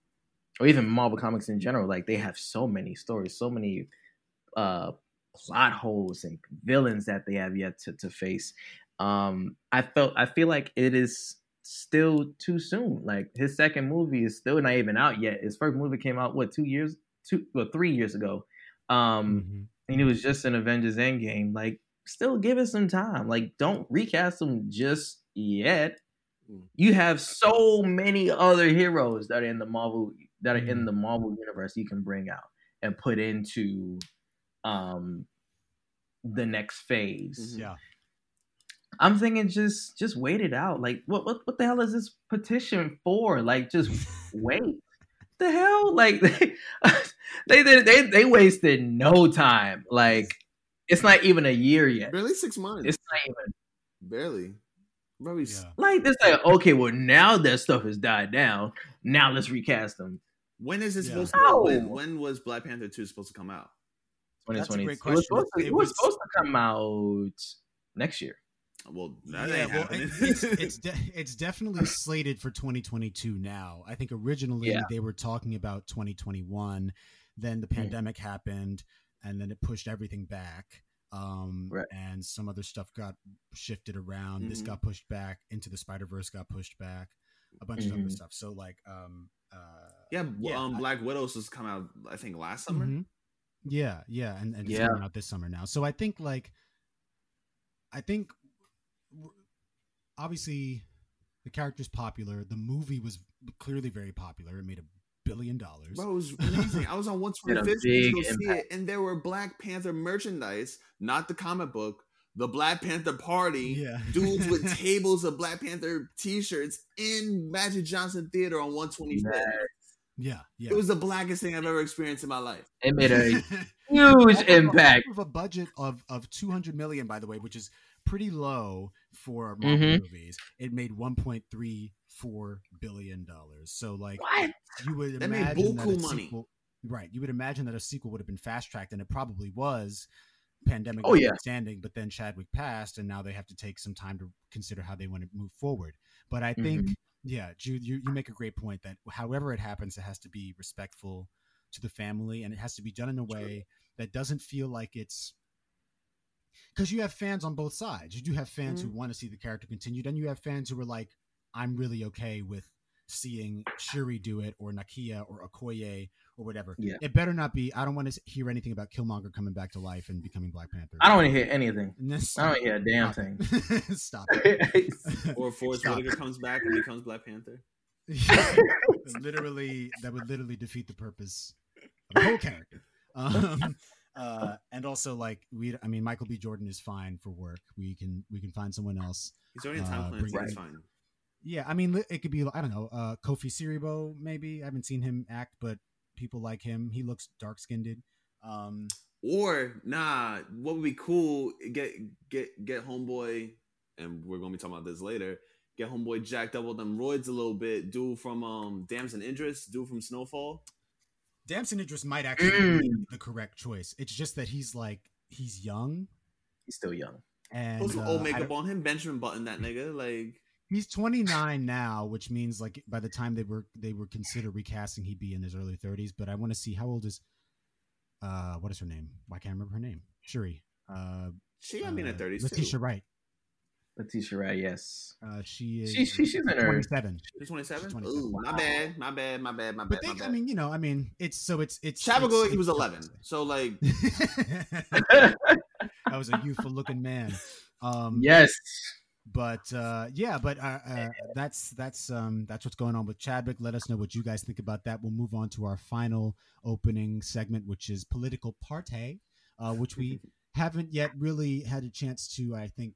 or even Marvel comics in general, like they have so many stories, so many uh, plot holes and villains that they have yet to, to face. Um, I felt I feel like it is still too soon. Like his second movie is still not even out yet. His first movie came out what two years, two well three years ago, um, Mhm. And it was just an Avengers Endgame. Like, still give it some time. Like, don't recast him just yet. Mm. You have so many other heroes that are in the Marvel that are in Mhm. the Marvel universe you can bring out and put into um the next phase. Mhm. Yeah. I'm thinking just just wait it out. Like what what what the hell is this petition for? Like just wait. the hell? Like they they they they wasted no time. Like it's not even a year yet. barely six months. It's not even barely. Probably. Yeah. like this like okay, well now that stuff has died down. Now let's recast them. When is this Yeah. supposed to? No. When, when was Black Panther two supposed to come out? That's a 2020. great It was question. supposed to, It it was was- supposed to come out next year. Well, that yeah, ain't well, happening. it- it's it's, de- it's definitely slated for 2022 now. I think originally Yeah. they were talking about 2021. Then the Mhm. pandemic happened, and then it pushed everything back. Um, Right. And some other stuff got shifted around. This Mhm. got pushed back. Into the Spider Verse got pushed back. A bunch of other Mhm. stuff. So like, um, uh, yeah, Yeah, um, I- Black Widow's has come out. I think last summer. Mhm. Yeah, yeah, and, and it's Yeah. coming out this summer now. So I think like, I think obviously the character's popular. The movie was clearly very popular. It made a billion dollars. Bro, it was amazing. I was on Did a 125th to go see it, and there were Black Panther merchandise, not the comic book, the Black Panther party. Yeah. Dudes with tables of Black Panther t-shirts in Magic Johnson Theater on 125th. Yeah, yeah. It was the blackest thing I've ever experienced in my life. It made a huge impact. Of a budget of of 200 million, by the way, which is pretty low for Marvel Mhm. movies. It made 1.34 billion dollars. So like What? you would That made imagine that a buku money. sequel, right? You would imagine that a sequel would have been fast tracked, and it probably was. Pandemic Oh, yeah. standing, but then Chadwick passed, and now they have to take some time to consider how they want to move forward. But I think, Mm-hmm. yeah, Jude, you, you make a great point that however it happens, it has to be respectful to the family, and it has to be done in a way that doesn't feel like it's because you have fans on both sides. You do have fans Mm-hmm. who want to see the character continued, and you have fans who are like, "I'm really okay with seeing Shuri do it, or Nakia, or Okoye, or whatever." Yeah. It better not be. I don't want to hear anything about Killmonger coming back to life and becoming Black Panther. I don't want to hear anything. This- I don't hear a damn Stop thing. Stop it. Or Forrest Stop. Whitaker comes back and becomes Black Panther. Literally, that would literally defeat the purpose of the whole character. Um, uh, and also, like we, I mean, Michael B. Jordan is fine for work. We can we can find someone else. He's already in time Uh, plan, so bring- he's fine. Yeah, I mean, it could be I don't know, uh, Kofi Siriboe maybe. I haven't seen him act, but people like him. He looks dark skinned. Um, Or nah, what would be cool? Get get get homeboy, and we're gonna be talking about this later. Get homeboy jacked up with them roids a little bit. Dude from um Damson Idris, dude from Snowfall. Damson Idris might actually Mm. be the correct choice. It's just that he's like he's young He's still young. and Put some uh, old makeup on him, Benjamin Button, that nigga. Like He's 29 now, which means like by the time they were they were consider recasting, he'd be in his early 30s. But I want to see how old is uh what is her name? Why can't I remember her name? Shuri. Uh, she got me in her uh, thirties Letitia too. Wright. Letitia Wright, yes. Uh, she is She, she, she's in her. 27. She's twenty seven. She's 27. Ooh, my bad, my bad, my bad, my bad. But they, my I mean, you know, I mean, it's so it's it's. Chadwick it's- looked like he was eleven. So like, that was a youthful looking man. Um, Yes. but uh, yeah, but uh, uh, that's that's um, that's what's going on with Chadwick. Let us know what you guys think about that. We'll move on to our final opening segment, which is political party, uh, which we haven't yet really had a chance to, I think,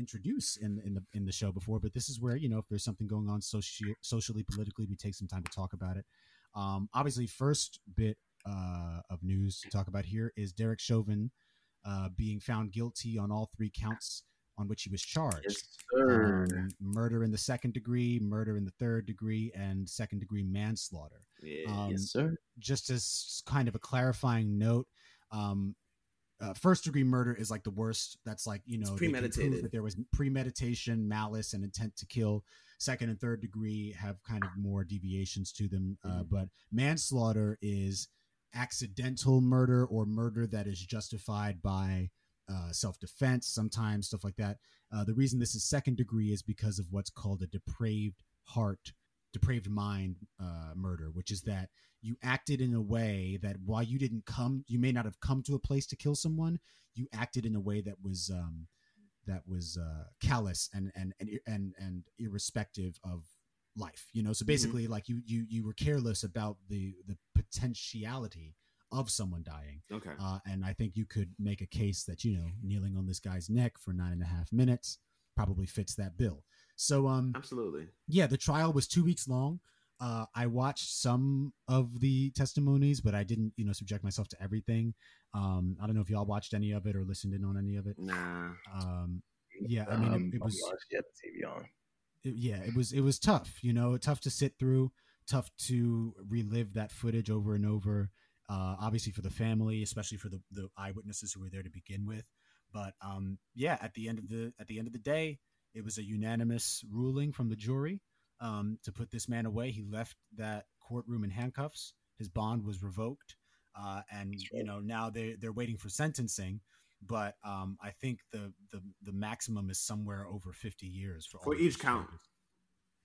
introduce in in the in the show before. But this is where you know if there's something going on soci- socially, politically, we take some time to talk about it. Um, obviously, first bit uh, of news to talk about here is Derek Chauvin uh, being found guilty on all three counts on which he was charged. Yes. Um, murder in the second degree, murder in the third degree, and second degree manslaughter. yeah, Um, yes, sir. Just as kind of a clarifying note, um, uh, first degree murder is like the worst. That's like you know It's they can prove premeditated. That there was premeditation, malice, and intent to kill. Second and third degree have kind of more deviations to them, uh, Mhm. but manslaughter is accidental murder or murder that is justified by uh, self-defense sometimes stuff like that uh, the reason this is second degree is because of what's called a depraved heart depraved mind uh, murder which is that you acted in a way that while you didn't come you may not have come to a place to kill someone you acted in a way that was um, that was uh, callous and and and and and irrespective of life you know so basically like you you you were careless about the the potentiality of someone dying okay. uh, and I think you could make a case that you know kneeling on this guy's neck for nine and a half minutes probably fits that bill. So um Absolutely. yeah, the trial was two weeks long. Uh, I watched some of the testimonies, but I didn't you know subject myself to everything. Um, I don't know if y'all watched any of it or listened in on any of it. Nah. Um, yeah, I mean, it- Um, it was- TV on. it- yeah, it was it was tough. You know, tough to sit through, tough to relive that footage over and over. Uh, obviously for the family, especially for the the eyewitnesses who were there to begin with. But um, yeah, at the end of the at the end of the day, it was a unanimous ruling from the jury um, to put this man away. He left that courtroom in handcuffs. His bond was revoked, uh, and you know now they they're waiting for sentencing. But um, I think the, the the maximum is somewhere over fifty years for For each count. charges.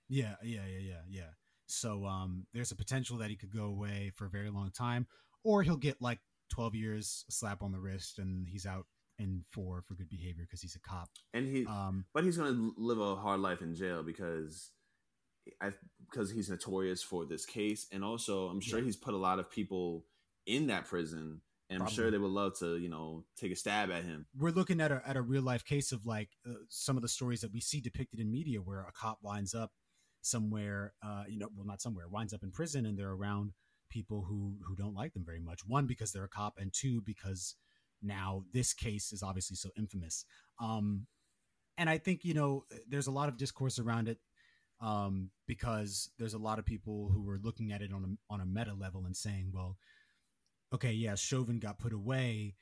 Yeah, yeah, yeah, yeah, yeah. So um, there's a potential that he could go away for a very long time, or he'll get like 12 years, a slap on the wrist, and he's out in four for good behavior because he's a cop. And he, Um, but he's gonna live a hard life in jail because, because he's notorious for this case, and also I'm sure Yeah. he's put a lot of people in that prison. And I'm sure they would love to, you know, take a stab at him. we're looking at a at a real life case of like uh, some of the stories that we see depicted in media where a cop winds up somewhere uh you know well not somewhere winds up in prison and they're around people who who don't like them very much. One because they're a cop and two because now this case is obviously so infamous. Um and i think you know there's a lot of discourse around it um because there's a lot of people who were looking at it on a on a meta level and saying well okay yeah chauvin got put away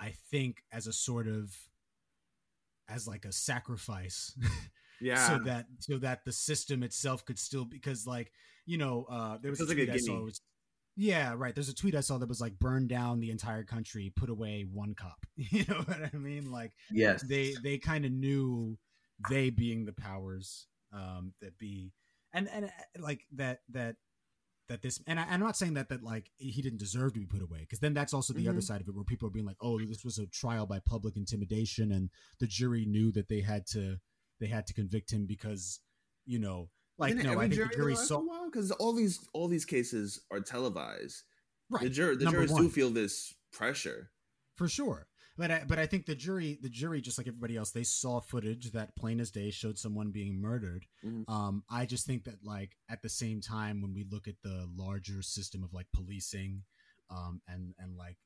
I think as a sort of as like a sacrifice Yeah. so that so that the system itself could still because like you know uh there was a Feels like tweet a I saw was, yeah right there's a tweet I saw that was like burn down the entire country put away one cop you know what I mean like Yes. they they kind of knew they being the powers um that be and and uh, like that that that this and I, i'm not saying that that like he didn't deserve to be put away because then that's also the other Mhm. side of it where people are being like oh this was a trial by public intimidation and the jury knew that they had to they had to convict him because you know like Didn't no i think the jury saw because all these all these cases are televised. right The jur- the jurors one. do feel this pressure. for sure but I, but I think the jury the jury just like everybody else they saw footage that plain as day showed someone being murdered Mhm. um i just think that like at the same time when we look at the larger system of like policing um and and like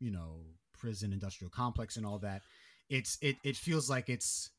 you know prison industrial complex and all that it's it it feels like it's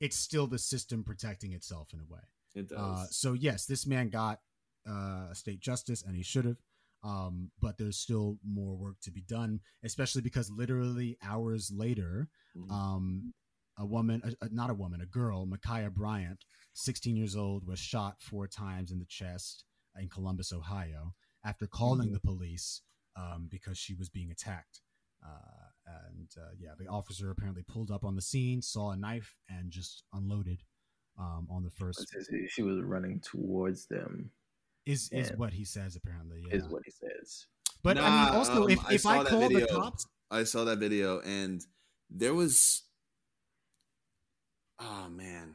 it's still the system protecting itself in a way It does. uh, so yes, this man got uh, state justice, and he should have. Um, but there's still more work to be done, especially because literally hours later, Mhm. um, a woman, uh, uh, not a woman, a girl, Ma'Khia Bryant, 16 years old, was shot four times in the chest in Columbus, Ohio, after calling Mhm. the police um, because she was being attacked. Uh, and uh, yeah, the officer apparently pulled up on the scene, saw a knife, and just unloaded um, on the first. She was running towards them, Is is what he says apparently? Yeah. is what he says. But I mean, also um, if I if saw I that call the video. cops, I saw that video and there was oh man.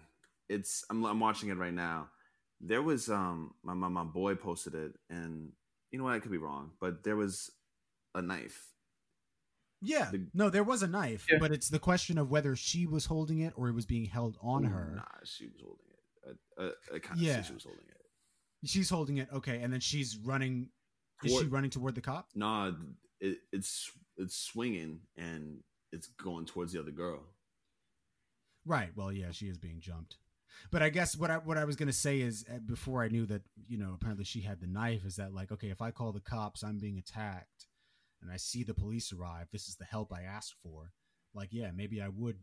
It's I'm I'm watching it right now. There was um my my, my boy posted it and you know what I could be wrong, but there was a knife. yeah, the- no, there was a knife, Yeah. but it's the question of whether she was holding it or it was being held on Ooh, her. Nah, she was holding it. I, I, I kind of Yeah. see she was holding it. She's holding it, okay, and then she's running. Is she running toward the cop? Nah, it, it's it's swinging and it's going towards the other girl. Right. Well, yeah, she is being jumped. But I guess what I what I was gonna say is uh, before I knew that you know apparently she had the knife is that like okay if I call the cops I'm being attacked and I see the police arrive this is the help I asked for like yeah maybe I would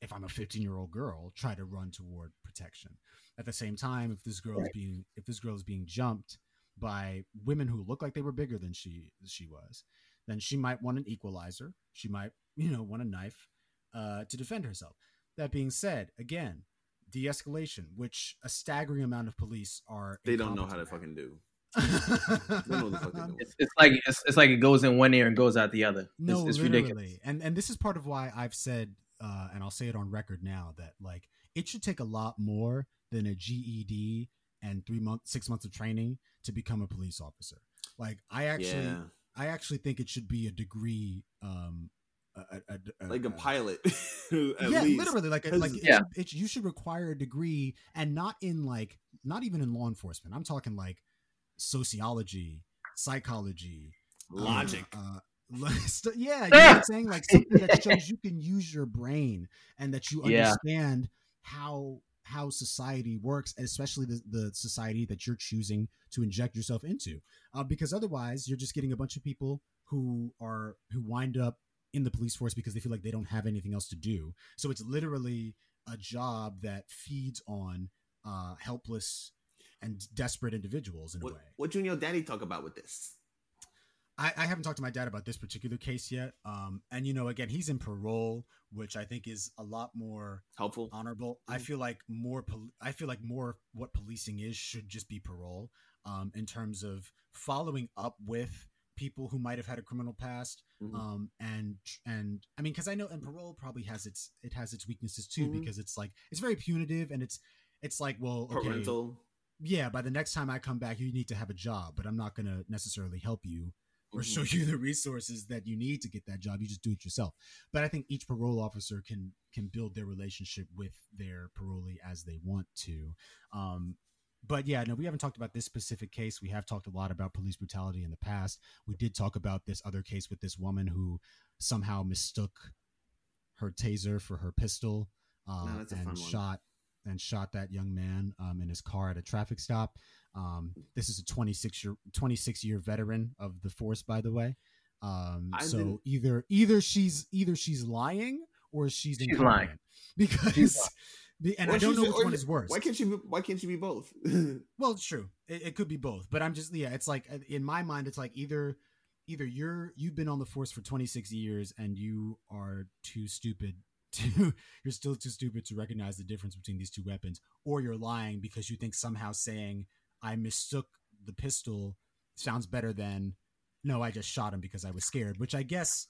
if I'm a 15 year old girl try to run toward protection at the same time if this girl is being if this girl is being jumped by women who look like they were bigger than she she was then she might want an equalizer she might you know want a knife uh, to defend herself that being said, again, de-escalation, which a staggering amount of police are. They don't know how to incompetent fucking do. at. They don't know what the fuck they're doing. It's, it's like it's, it's like it goes in one ear and goes out the other. no, it's, it's literally, ridiculous. and and this is part of why I've said, uh, and I'll say it on record now that like it should take a lot more than a GED and three months, six months of training to become a police officer. Like I actually, yeah, I actually think it should be a degree, um, a, a, a, like a a- pilot. at yeah, least. literally, like like Yeah. should, it, you should require a degree, and not in like not even in law enforcement. I'm talking like sociology, psychology, um, Logic. Uh, st- yeah, you know what I'm saying like something that shows you can use your brain and that you Yeah. understand how how society works, especially the, the society that you're choosing to inject yourself into. Uh, because otherwise, you're just getting a bunch of people who are who wind up in the police force because they feel like they don't have anything else to do. So it's literally a job that feeds on uh, helpless and desperate individuals in what, a way. what you and your daddy talk about with this? I, I haven't talked to my dad about this particular case yet. Um, and you know, again, he's in parole, which I think is a lot more Helpful. honorable. I Mhm. feel like more. Pol- I feel like more what policing is should just be parole. Um, in terms of following up with people who might have had a criminal past. Mhm. Um, and and I mean, because I know, and parole probably has its it has its weaknesses too, Mhm. because it's like it's very punitive and it's it's like well, okay, Parental. yeah. By the next time I come back, you need to have a job, but I'm not going to necessarily help you or show Mm-hmm. you the resources that you need to get that job. You just do it yourself. But I think each parole officer can can build their relationship with their parolee as they want to. Um, but yeah, no, we haven't talked about this specific case. We have talked a lot about police brutality in the past. We did talk about this other case with this woman who somehow mistook her taser for her pistol uh, No, and shot and shot that young man um, in his car at a traffic stop. Um, this is a 26 year 26 year veteran of the force, by the way. Um, I so didn't- either either she's either she's lying or she's, She's lying. because She's and Or I don't know which one is worse. Why can't she? Be, why can't she be both? Well, it's true. It, it could be both, but I'm just yeah. It's like uh, in my mind, it's like either either you're you've been on the force for 26 years and you are too stupid to you're still too stupid to recognize the difference between these two weapons, or you're lying because you think somehow saying I mistook the pistol sounds better than no, I just shot him because I was scared. Which I guess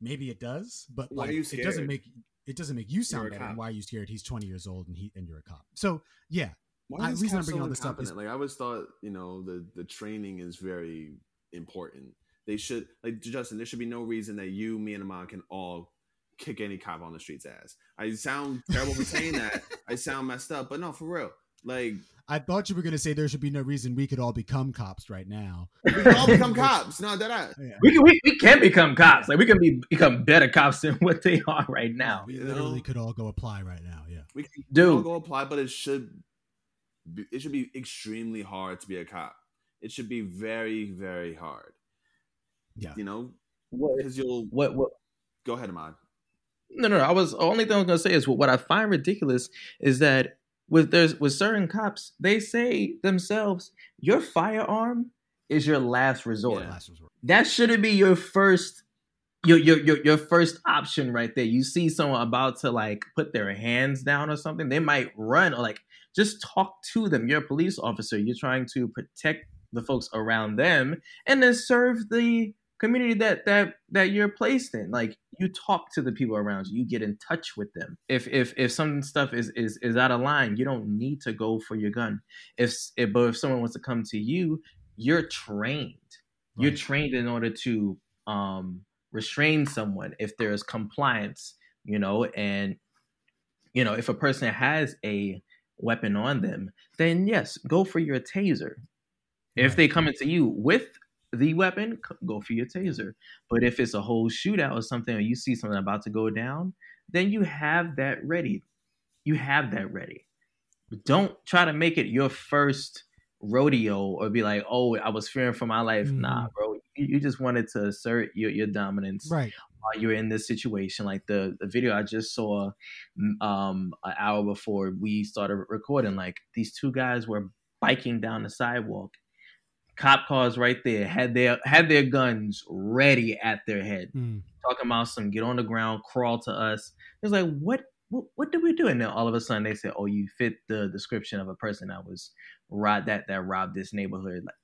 maybe it does, but Why like, it doesn't make it doesn't make you sound better. why are you scared? He's 20 years old and he and you're a cop. So yeah, Why I- is reason I'm bringing all this up is- like I always thought, you know, the the training is very important. They should like Justin. There should be no reason that you, me, and Amon can all kick any cop on the street's ass. I sound terrible for saying that. I sound messed up, but no, for real. Like I thought you were going to say there should be no reason we could all become cops right now. we can all become cops. No, that I. Yeah. We can, we, we can become cops. Like we can be become better cops than what they are right now. We literally could all go apply right now. Yeah. We can all go apply, but it should be, it should be extremely hard to be a cop. It should be very, very hard. Yeah. You know, what because you'll what what go ahead, Ahmad. No, no, no. I was the only thing I was gonna say is what, what I find ridiculous is that with there's with certain cops, they say themselves, your firearm is your last resort. Yeah. Last resort. That shouldn't be your first your, your your your first option right there. You see someone about to like put their hands down or something, they might run or like just talk to them. You're a police officer. You're trying to protect the folks around them and then serve the community that that that you're placed in. Like you talk to the people around you. You get in touch with them. If if if some stuff is is is out of line you don't need to go for your gun. If, if but if someone wants to come to you you're trained. You're trained in order to um restrain someone if there's compliance you know and you know if a person has a weapon on them then yes go for your taser. If they come into you with the weapon, go for your taser. But if it's a whole shootout or something, or you see something about to go down, then you have that ready. You have that ready. Don't try to make it your first rodeo or be like, oh, I was fearing for my life. Nah, bro. You, you just wanted to assert your, your dominance Right. while you're in this situation. Like the the video I just saw um an hour before we started recording, like these two guys were biking down the sidewalk. Cop cars right there had their had their guns ready at their head, Mm. talking about some get on the ground, crawl to us. It's like what what, what did we do? And then all of a sudden they said, "Oh, you fit the description of a person that was robbed that that robbed this neighborhood." Like,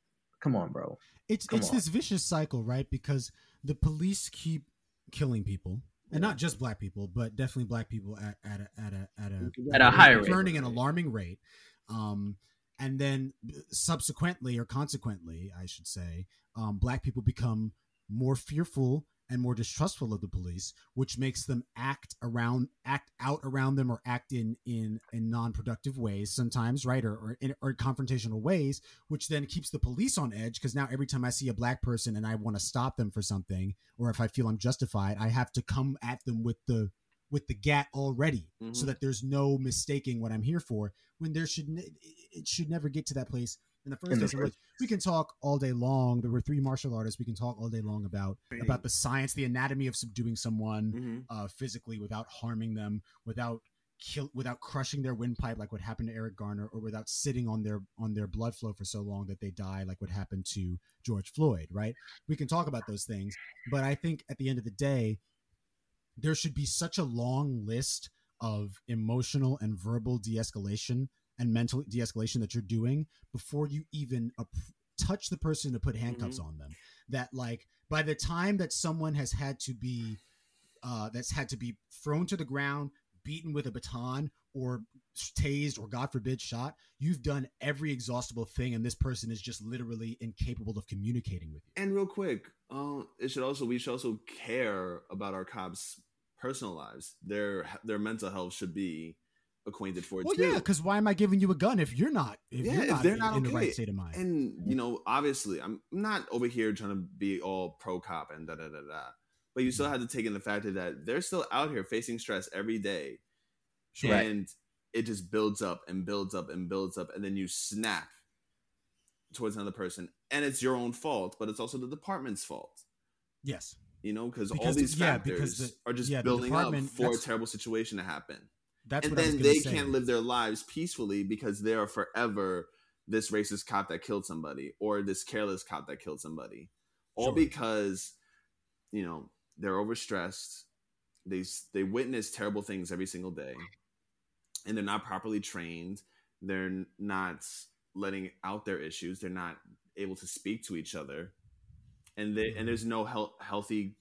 come on, bro. It's Come it's on. this vicious cycle, right? Because the police keep killing people, and not just black people, but definitely black people at at a, at a at a At a higher rate. concerning and alarming rate. Um, and then subsequently or consequently, I should say, um, black people become more fearful and more distrustful of the police, which makes them act around, act out around them, or act in in in non-productive ways sometimes, right, or or, in, or confrontational ways, which then keeps the police on edge because now every time I see a black person and I want to stop them for something, or if I feel I'm justified, I have to come at them with the with the gat already so Mhm. that there's no mistaking what I'm here for when there should ne- it should never get to that place in the first In place. And look, we can talk all day long. There were three martial artists. We can talk all day long about about the science, the anatomy of subduing someone hmm uh, physically without harming them, without kill, without crushing their windpipe, like what happened to Eric Garner, or without sitting on their on their blood flow for so long that they die, like what happened to George Floyd. Right? We can talk about those things, but I think at the end of the day, there should be such a long list of emotional and verbal de-escalation and mental de-escalation that you're doing before you even ap- touch the person to put handcuffs on them. That like by the time that someone has had to be uh, that's had to be thrown to the ground beaten with a baton or tased or god forbid shot you've done every exhaustible thing and this person is just literally incapable of communicating with you. And real quick, um, it should also we should also care about our cops' personal lives. Their their mental health should be acquainted for it well too. yeah because why am i giving you a gun if you're not if Yeah, you're if not, they're in, not in the right state of mind and you know, obviously, I'm not over here trying to be all pro cop and da da da da. But you still mm-hmm. have to take in the fact that they're still out here facing stress every day, sure Right. and it just builds up and builds up and builds up, and then you snap towards another person, and it's your own fault, but it's also the department's fault. yes You know, because all these factors because the- are just yeah, building up for a terrible situation to happen. that's and what I was then they say. can't live their lives peacefully because they are forever this racist cop that killed somebody or this careless cop that killed somebody all Sure. because you know they're overstressed they they witness terrible things every single day and they're not properly trained they're not letting out their issues they're not able to speak to each other and they Mm-hmm. and there's no health, healthy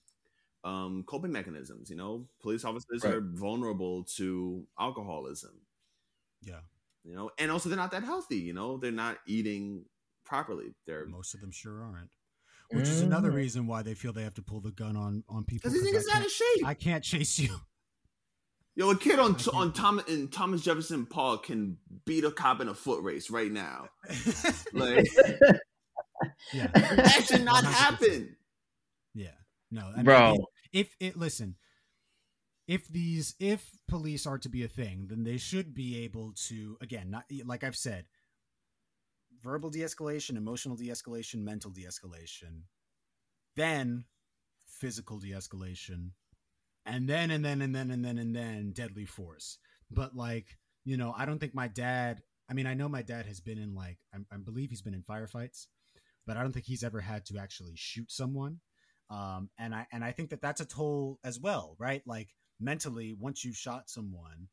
um, coping mechanisms. You know, police officers Right. are vulnerable to alcoholism. yeah You know, and also they're not that healthy. You know, they're not eating properly. They're most of them sure aren't which is another Mm. reason why they feel they have to pull the gun on on people because these 'cause niggas I out of can't- shape. I can't chase you Yo, a kid on on Thomas in Thomas Jefferson Park can beat a cop in a foot race right now. Like yeah that should not 100%. happen. Yeah. No, I Bro. If, if it listen, if these if police are to be a thing, then they should be able to again, not like I've said, verbal de-escalation, emotional de-escalation, mental de-escalation, then physical de-escalation, and then and then and then and then and then deadly force. But like, you know, I don't think my dad. I mean, I know my dad has been in like I, I believe he's been in firefights, but I don't think he's ever had to actually shoot someone. Um, and I and I think that that's a toll as well, right? Like mentally, once you've shot someone,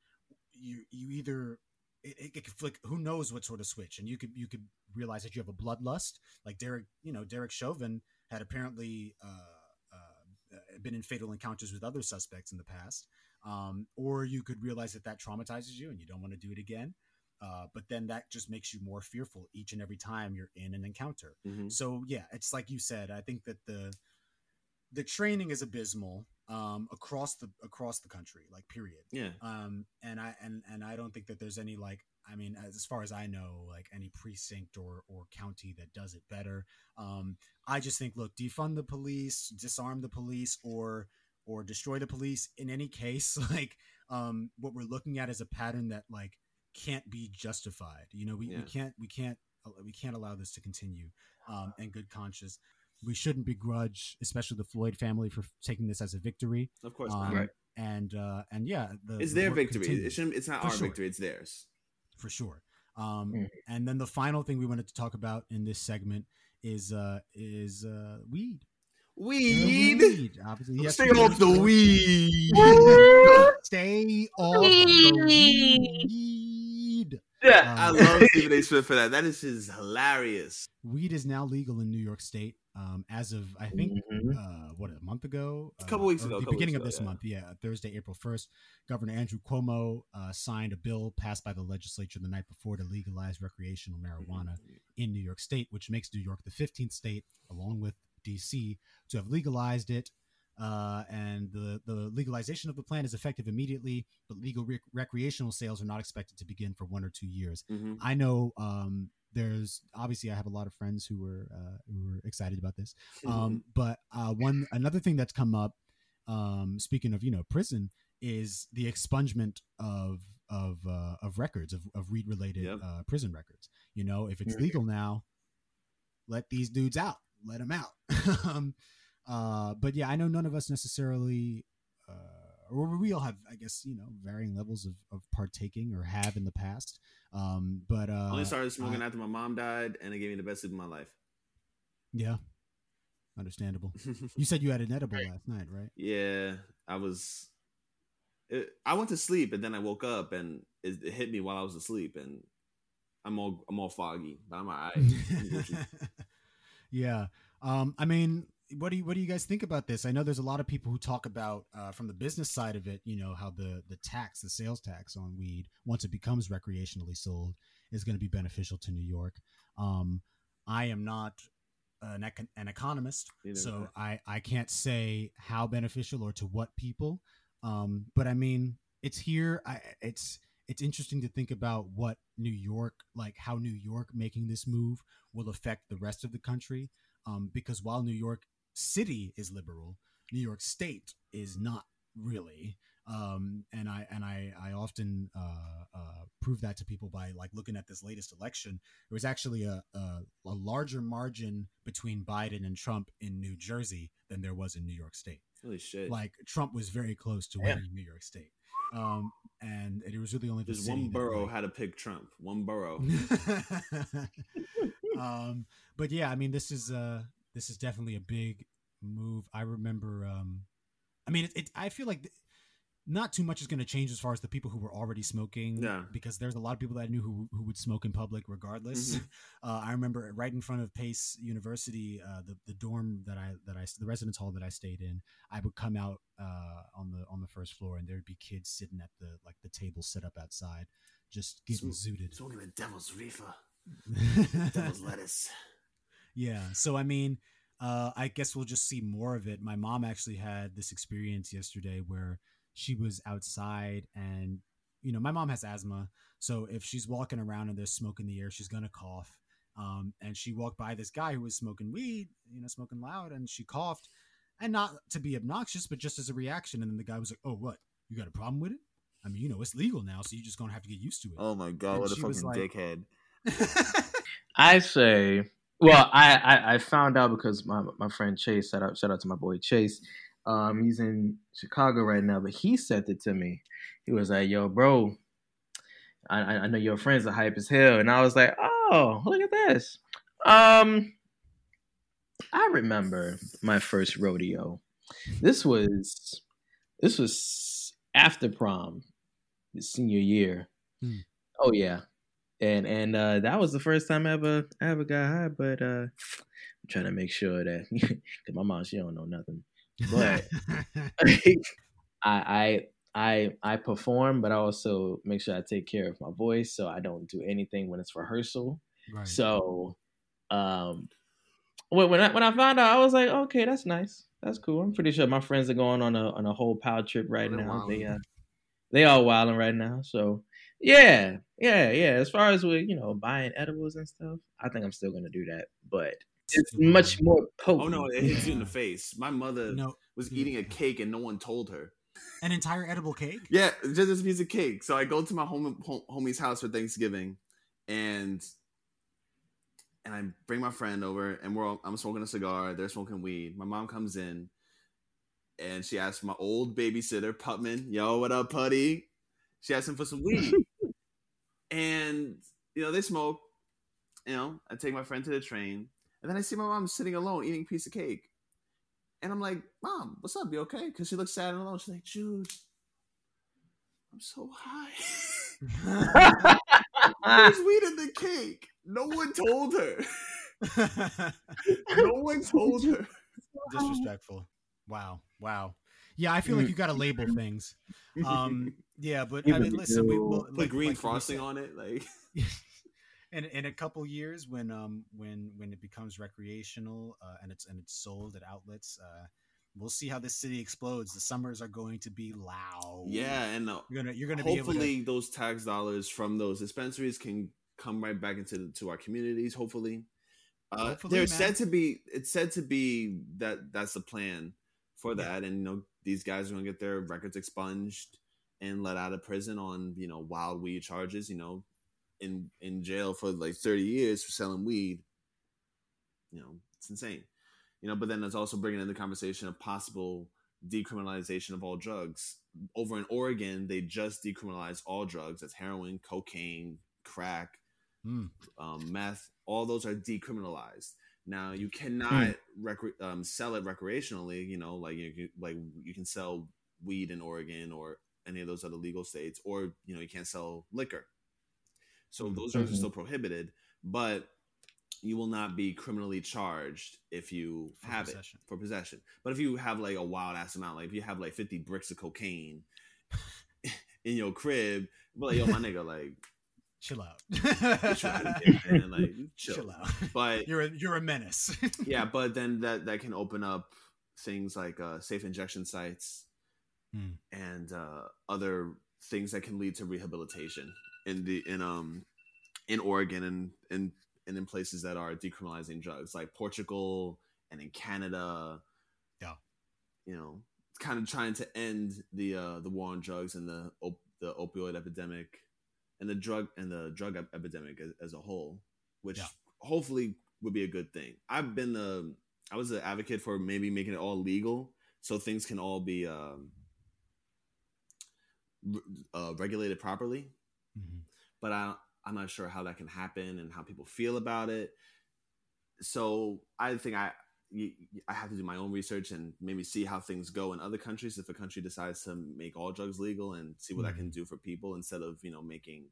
you you either it, it, could flick. Who knows what sort of switch? And you could you could realize that you have a bloodlust, like Derek. You know, Derek Chauvin had apparently uh, uh, been in fatal encounters with other suspects in the past. Um, or you could realize that that traumatizes you and you don't want to do it again. Uh, but then that just makes you more fearful each and every time you're in an encounter. Mhm. So yeah, it's like you said. I think that the the training is abysmal um, across the across the country, like period. Yeah. Um, and I and and I don't think that there's any like I mean, as, as far as I know, like any precinct or or county that does it better. Um, I just think, look, defund the police, disarm the police, or or destroy the police. In any case, like um, what we're looking at is a pattern that like can't be justified. You know, we, Yeah. we can't we can't we can't allow this to continue um, in good conscience. We shouldn't begrudge, especially the Floyd family, for taking this as a victory. Of course Um, not. Right. And uh, and yeah, the, It's the their work victory. It shouldn't. It's not For our sure. victory. It's theirs. for sure. Um, Mhm. And then the final thing we wanted to talk about in this segment is uh, is uh, weed. Weed. Weed. Obviously, yes, Stay off the are. weed. Stay off the weed. Yeah. I Um, love Stephen A. Smith for that. That is just hilarious. Weed is now legal in New York State um, as of I think Mhm. uh, what a month ago, A couple uh, weeks ago, the beginning weeks of this ago, yeah. month. Yeah, Thursday, April first. Governor Andrew Cuomo uh, signed a bill passed by the legislature the night before to legalize recreational marijuana in New York State, which makes New York the 15th state, along with DC, to have legalized it. Uh, and the, the legalization of the plan is effective immediately, but legal rec- recreational sales are not expected to begin for one or two years. Mhm. I know um, there's obviously I have a lot of friends who were uh, who were excited about this. Um, but uh, one another thing that's come up, um, speaking of you know prison, is the expungement of of uh, of records of, of weed related Yep. uh, prison records. You know, if it's legal now, let these dudes out, let them out. uh, but yeah, I know none of us necessarily. Uh, or we all have, I guess, you know, varying levels of, of partaking or have in the past. Um, but uh, I only started smoking I- after my mom died, and it gave me the best sleep of my life. yeah, understandable. You said you had an edible last night, right? yeah, I was. It, I went to sleep, and then I woke up, and it, it hit me while I was asleep, and I'm all I'm all foggy, but I'm alright. Yeah. Um, I mean, what do you what do you guys think about this? I know there's a lot of people who talk about uh, from the business side of it. You know how the the tax, the sales tax on weed, once it becomes recreationally sold, is going to be beneficial to New York. Um, I am not an, econ- an economist, so I I can't say how beneficial or to what people. Um, but I mean, it's here. I, it's it's interesting to think about what New York, like how New York making this move will affect the rest of the country. Um, because while New York City is liberal, New York State is not really. Um, and I and I I often uh, uh, prove that to people by like looking at this latest election. There was actually a, a a larger margin between Biden and Trump in New Jersey than there was in New York State. Holy shit! Like Trump was very close to winning New York State, um, and it was really only Just one borough had to pick Trump. One borough. um, but yeah, I mean, this is uh, this is definitely a big move. I remember. Um, I mean, it, it. I feel like th- not too much is going to change as far as the people who were already smoking. Yeah. Because there's a lot of people that I knew who who would smoke in public regardless. Uh, I remember right in front of Pace University, uh, the the dorm that I that I the residence hall that I stayed in. I would come out uh, on the on the first floor, and there'd be kids sitting at the like the table set up outside, just getting zooted. Smoking the devil's reefer, devil's lettuce. Yeah. So I mean, uh, I guess we'll just see more of it. My mom actually had this experience yesterday where she was outside and you know, my mom has asthma, so if she's walking around and there's smoke in the air, she's gonna cough. Um, and she walked by this guy who was smoking weed, you know, smoking loud, and she coughed, and not to be obnoxious, but just as a reaction. And then the guy was like, "Oh, what? You got a problem with it? I mean, you know, it's legal now, so you're just gonna have to get used to it." Oh my god, And what a fucking like- dickhead! I say, well, I, I I found out because my my friend Chase shout out shout out to my boy Chase. Um, he's in Chicago right now, but he sent it to me. He was like, "Yo, bro, I I know your friends are hype as hell," and I was like, "Oh, look at this." Um, I remember my first rodeo. This was this was after prom, the senior year. Hmm. Oh yeah, and and uh, that was the first time I ever I ever got high. But uh, I'm trying to make sure that because my mom she don't know nothing. But I I I I perform, but I also make sure I take care of my voice, so I don't do anything when it's rehearsal. right. So, um, when when I when I found out, I was like, okay, that's nice, that's cool. I'm pretty sure my friends are going on a on a whole pow trip right They're now. They uh, they all wilding right now. So yeah, yeah, yeah. As far as with you know buying edibles and stuff, I think I'm still gonna do that, but it's mm-hmm. much more potent. Oh no, it hits you in the face. My mother no, was mm-hmm. eating a cake and no one told her. an entire edible cake. Yeah, just this piece of cake. So I go to my home, home homie's house for Thanksgiving, and and I bring my friend over, and we're all, I'm smoking a cigar. They're smoking weed. My mom comes in, and she asks my old babysitter Putman, "Yo, what up, Putty?" She asked him for some weed, and you know they smoke. You know, I take my friend to the train, and then I see my mom sitting alone eating a piece of cake. And I'm like, Mom, what's up? You okay? Because she looks sad and alone. She's like, Jude, I'm so high. There's weed in the cake. No one told her. No one told her. Disrespectful. Wow. Wow. Yeah, I feel like you got to label things. Um, yeah, but You I mean, really listen, we will Put green frosting on it. Like, in in a couple years when um when when it becomes recreational uh, and it's and it's sold at outlets uh we'll see how this city explodes the summers are going to be loud yeah, and uh, you're gonna you're gonna be able to hopefully those tax dollars from those dispensaries can come right back into to our communities. Hopefully, uh, Hopefully, there's man. said to be it's said to be that that's the plan for that, and you know these guys are gonna get their records expunged and let out of prison on you know wild weed charges. You know, in in jail for like 30 years for selling weed. You know, it's insane. You know, but then there's also bringing in the conversation of possible decriminalization of all drugs. Over in Oregon, they just decriminalized all drugs. That's heroin, cocaine, crack, Hmm. um, meth. All those are decriminalized. Now you cannot recre- um, sell it recreationally. You know, like you can- like you can sell weed in Oregon or any of those other legal states, or you know you can't sell liquor. So those drugs are still prohibited, but you will not be criminally charged if you For have possession. it for possession. But if you have like a wild ass amount, like if you have like 50 bricks of cocaine in your crib, but like, yo, my nigga, like, Chill out. get your out of here, man. Like, chill. Chill out. But You're a, you're a menace. yeah, but then that that can open up things like uh, safe injection sites Hmm. and uh, other things that can lead to rehabilitation in the in um in Oregon and and and in places that are decriminalizing drugs like Portugal and in Canada. Yeah. you know, kind of trying to end the uh, the war on drugs and the op- the opioid epidemic and the drug and the drug ep- epidemic as, as a whole, which Yeah. hopefully would be a good thing. I've been the I was an advocate for maybe making it all legal so things can all be um, uh, regulated properly. Mhm. But I I'm not sure how that can happen and how people feel about it. So I think I I have to do my own research and maybe see how things go in other countries if a country decides to make all drugs legal and see what that can do for people instead of you know making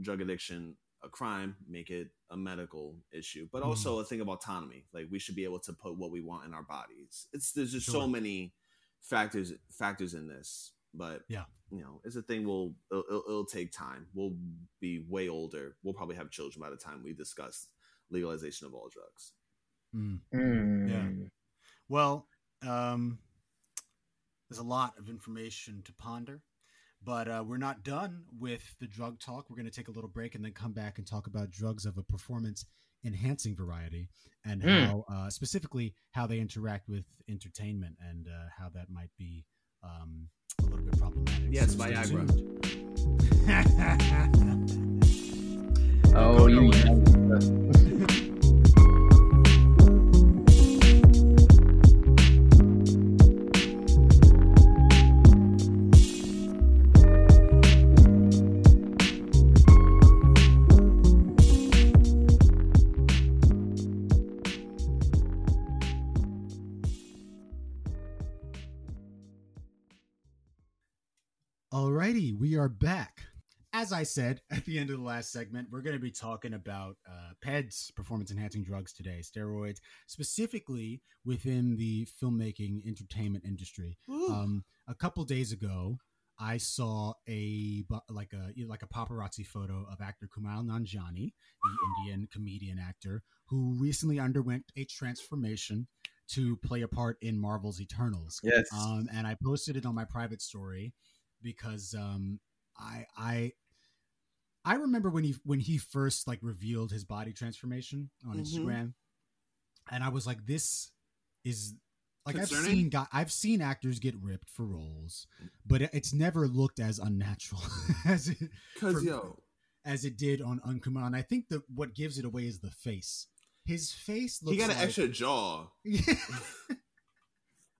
drug addiction a crime make it a medical issue but Mhm. also a thing of autonomy like we should be able to put what we want in our bodies it's there's just so many factors factors in this but Yeah. you know it's a thing we'll it'll, it'll, it'll take time we'll be way older we'll probably have children by the time we discuss legalization of all drugs Mm. Mm. Yeah. Well, um, there's a lot of information to ponder, but uh, we're not done with the drug talk. We're going to take a little break and then come back and talk about drugs of a performance enhancing variety and Hmm. how, uh, specifically, how they interact with entertainment and uh, how that might be um, a little bit problematic. Yes, So stay Viagra. tuned. Oh, Go you Alrighty, we are back. As I said at the end of the last segment, we're going to be talking about uh, PEDs, performance enhancing drugs today, steroids, specifically within the filmmaking entertainment industry. Um, a couple days ago, I saw a like a like a paparazzi photo of actor Kumail Nanjiani, the Indian comedian actor who recently underwent a transformation to play a part in Marvel's Eternals. Yes. Um, and I posted it on my private story because um, I I I remember when he when he first like revealed his body transformation on Mhm. Instagram, and I was like, this is like I've seen guy I've seen actors get ripped for roles, but it's never looked as unnatural as it for- yo, as it did on. And I think that what gives it away is the face. His face looks he got an like- extra jaw.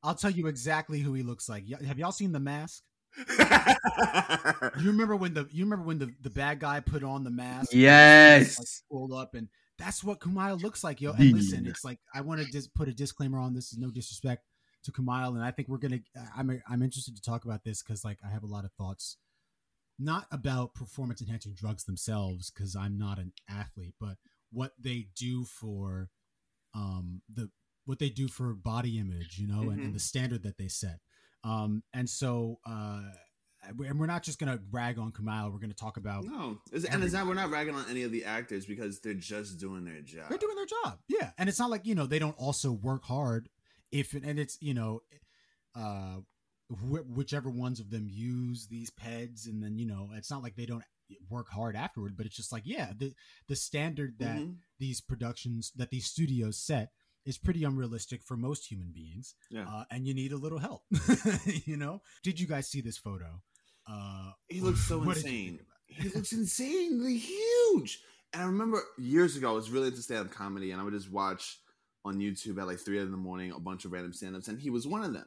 I'll tell you exactly who he looks like. Have y'all seen The Mask? You remember when the you remember when the, the bad guy put on the mask? like Yes. scrolled up and that's what Kumail looks like, yo. And listen, it's like I want to just put a disclaimer on this. Is no disrespect to Kumail, and I think we're gonna. I'm I'm interested to talk about this because like I have a lot of thoughts, not about performance enhancing drugs themselves because I'm not an athlete, but what they do for, um, the what they do for body image, you know, and, Mhm. and the standard that they set. Um, and so, uh, and we're not just gonna rag on Kumail. We're gonna talk about no, it's, and it's not. We're not ragging on any of the actors because they're just doing their job. they're doing their job yeah and it's not like you know they don't also work hard if and it's you know uh wh- whichever ones of them use these peds and then you know it's not like they don't work hard afterward but it's just like yeah the the standard that Mhm. these productions that these studios set is pretty unrealistic for most human beings Yeah, uh, and you need a little help you know did you guys see this photo uh he looks so what did you insane. think about it? he looks insanely huge. And I remember years ago, I was really into stand up comedy, and I would just watch on YouTube at like three in the morning a bunch of random stand ups, and he was one of them.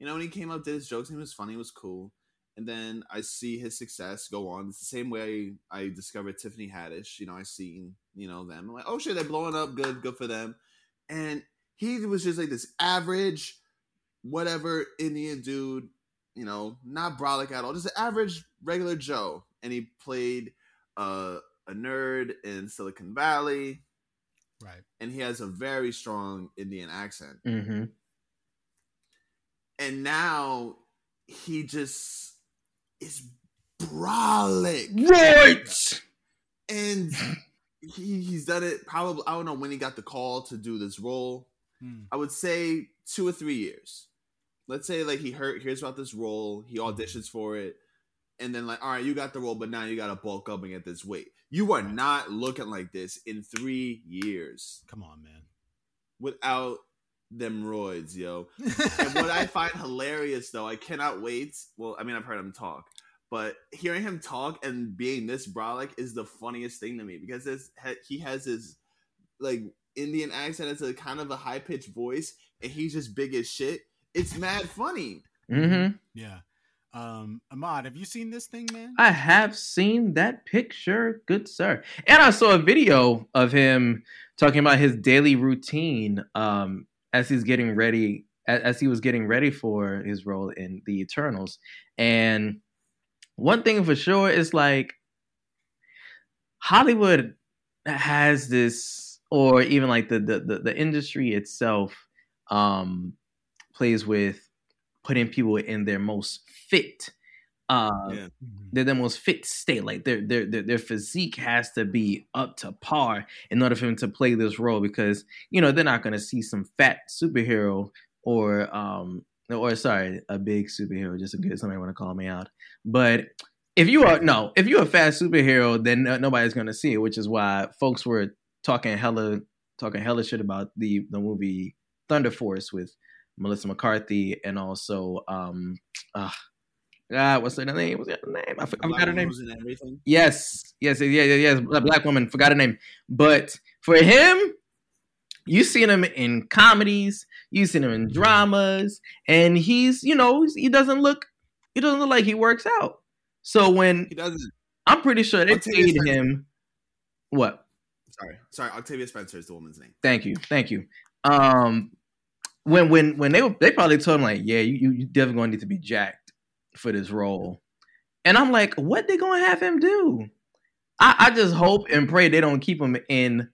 You know, when he came up, did his jokes, and he was funny, he was cool. And then I see his success go on. It's the same way I discovered Tiffany Haddish. You know, I seen, you know, them. I'm like, oh shit, they're blowing up. Good, good for them. And he was just like this average, whatever Indian dude, you know, not brolic at all, just an average regular Joe. And he played uh, a nerd in Silicon Valley. Right. and he has a very strong Indian accent. Mm-hmm. And now he just is brolic. Right. And he, he's done it probably, I don't know when he got the call to do this role. Hmm. I would say two or three years. Let's say like he heard hears about this role, he auditions for it, and then like, all right, you got the role, but now you gotta bulk up and get this weight. You are not looking like this in three years Come on, man. without them roids, yo. And what I find hilarious though, I cannot wait. Well, I mean, I've heard him talk, but hearing him talk and being this brolic is the funniest thing to me because this, he has his like Indian accent. It's a kind of a high pitched voice, and he's just big as shit. It's mad funny. Mm-hmm. yeah. Um, Ahmad, have you seen this thing, man? I have seen that picture, good sir. And I saw a video of him talking about his daily routine um, as he's getting ready, as, as he was getting ready for his role in the Eternals. And one thing for sure is like Hollywood has this, or even like the the the, the industry itself um, plays with putting people in their most fit uh Yeah. They're the most fit state. Like their, their their their physique has to be up to par in order for them to play this role because you know they're not gonna see some fat superhero or um or sorry a big superhero just in case somebody want to call me out. But if you are no if you're a fast superhero then nobody's gonna see it, which is why folks were talking hella talking hella shit about the the movie Thunder Force with Melissa McCarthy and also um uh, God, what's her name? What's her name? I, f- I forgot her name. Yes, yes, yeah, yeah, yes. Black, black woman, forgot her name. But for him, you seen him in comedies, you seen him in dramas, and he's, you know, he doesn't look, he doesn't look like he works out. So when He doesn't. I'm pretty sure they Octavia paid Spencer. him, what? Sorry, sorry. Octavia Spencer is the woman's name. Thank you, thank you. Um, when when when they were, they probably told him like, yeah, you you you definitely gonna need to be jacked for this role, and I'm like, what they gonna have him do? I, I just hope and pray they don't keep him in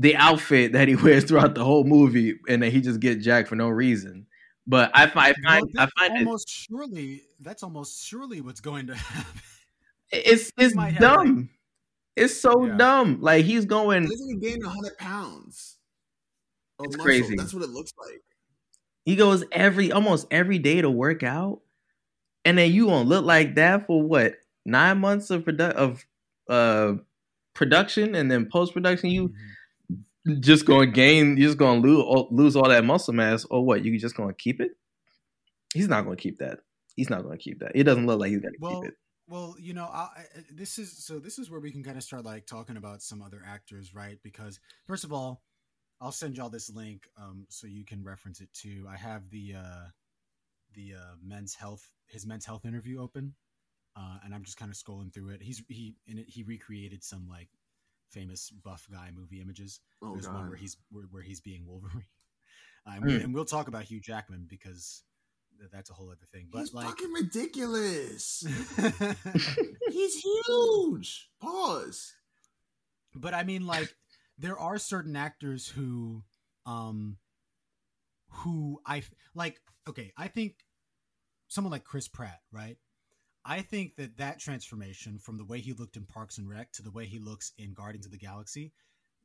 the outfit that he wears throughout the whole movie, and that he just get jacked for no reason. But I find I Well, find I that's find it, almost surely that's almost surely what's going to happen. it's it's might have, like- dumb. it's so Yeah. dumb. Like he's going. Gonna gain hundred pounds. of It's muscle. crazy. That's what it looks like. He goes every almost every day to work out, and then you won't look like that for what nine months of produ- of uh production, and then post production you Mhm. Just gonna gain, you're just gonna lose all, lose all that muscle mass, or what? You just gonna keep it? He's not gonna keep that. He's not gonna keep that. It doesn't look like he's gonna Well, keep it. Well, you know, I, I- this is so. This is where we can kind of start like talking about some other actors, right? Because first of all, I'll send y'all this link um, so you can reference it too. I have the uh, the uh, men's health his men's health interview open, uh, and I'm just kind of scrolling through it. He's he in it he recreated some like famous buff guy movie images. Oh There's one where he's where, where he's being Wolverine, and, we, Hmm. and we'll talk about Hugh Jackman because that's a whole other thing. But He's like. fucking ridiculous. He's huge. Pause. but I mean, like, there are certain actors who, um, who I like. Okay, I think someone like Chris Pratt, right? I think that that transformation from the way he looked in Parks and Rec to the way he looks in Guardians of the Galaxy,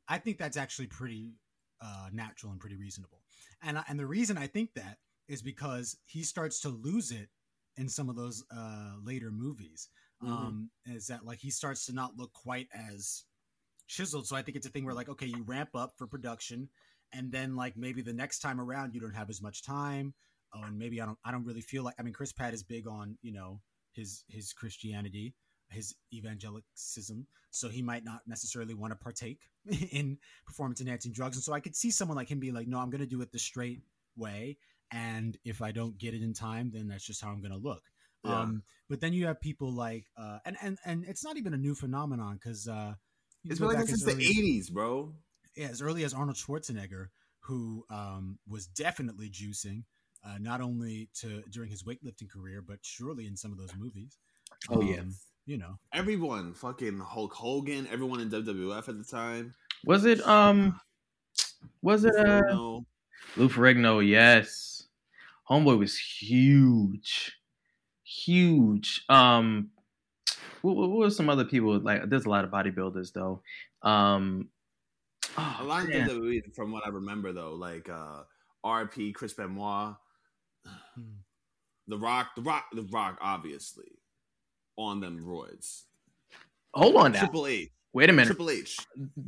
I think that's actually pretty uh, natural and pretty reasonable. And I, and the reason I think that is because he starts to lose it in some of those uh, later movies. Mhm. Um, is that like he starts to not look quite as chiseled? So I think it's a thing where like okay, you ramp up for production, and then like maybe the next time around you don't have as much time. Oh, and maybe I don't. I don't really feel like. I mean, Chris Pratt is big on you know his his Christianity, his evangelicism, so he might not necessarily want to partake in performance enhancing drugs. And so I could see someone like him be like, no, I'm going to do it the straight way, and if I don't get it in time, then that's just how I'm going to look. Yeah. Um, but then you have people like, uh, and and and it's not even a new phenomenon because uh, It's been like this since the early eighties, bro. yeah, as early as Arnold Schwarzenegger, who um, was definitely juicing, uh, not only to during his weightlifting career, but surely in some of those movies. Oh, yeah. Um, you know, Everyone, fucking Hulk Hogan, everyone in WWF at the time. Was it um Was it uh No. Lou Ferrigno? Yes. Homeboy was huge, huge. Um, what, what were some other people like? There's a lot of bodybuilders though. Um, oh, A lot of man. things that we, from what I remember though, like uh RP, Chris Benoit, The Rock, The Rock, The Rock, obviously on them roids. Hold on now. Triple H, Wait a minute. Triple H.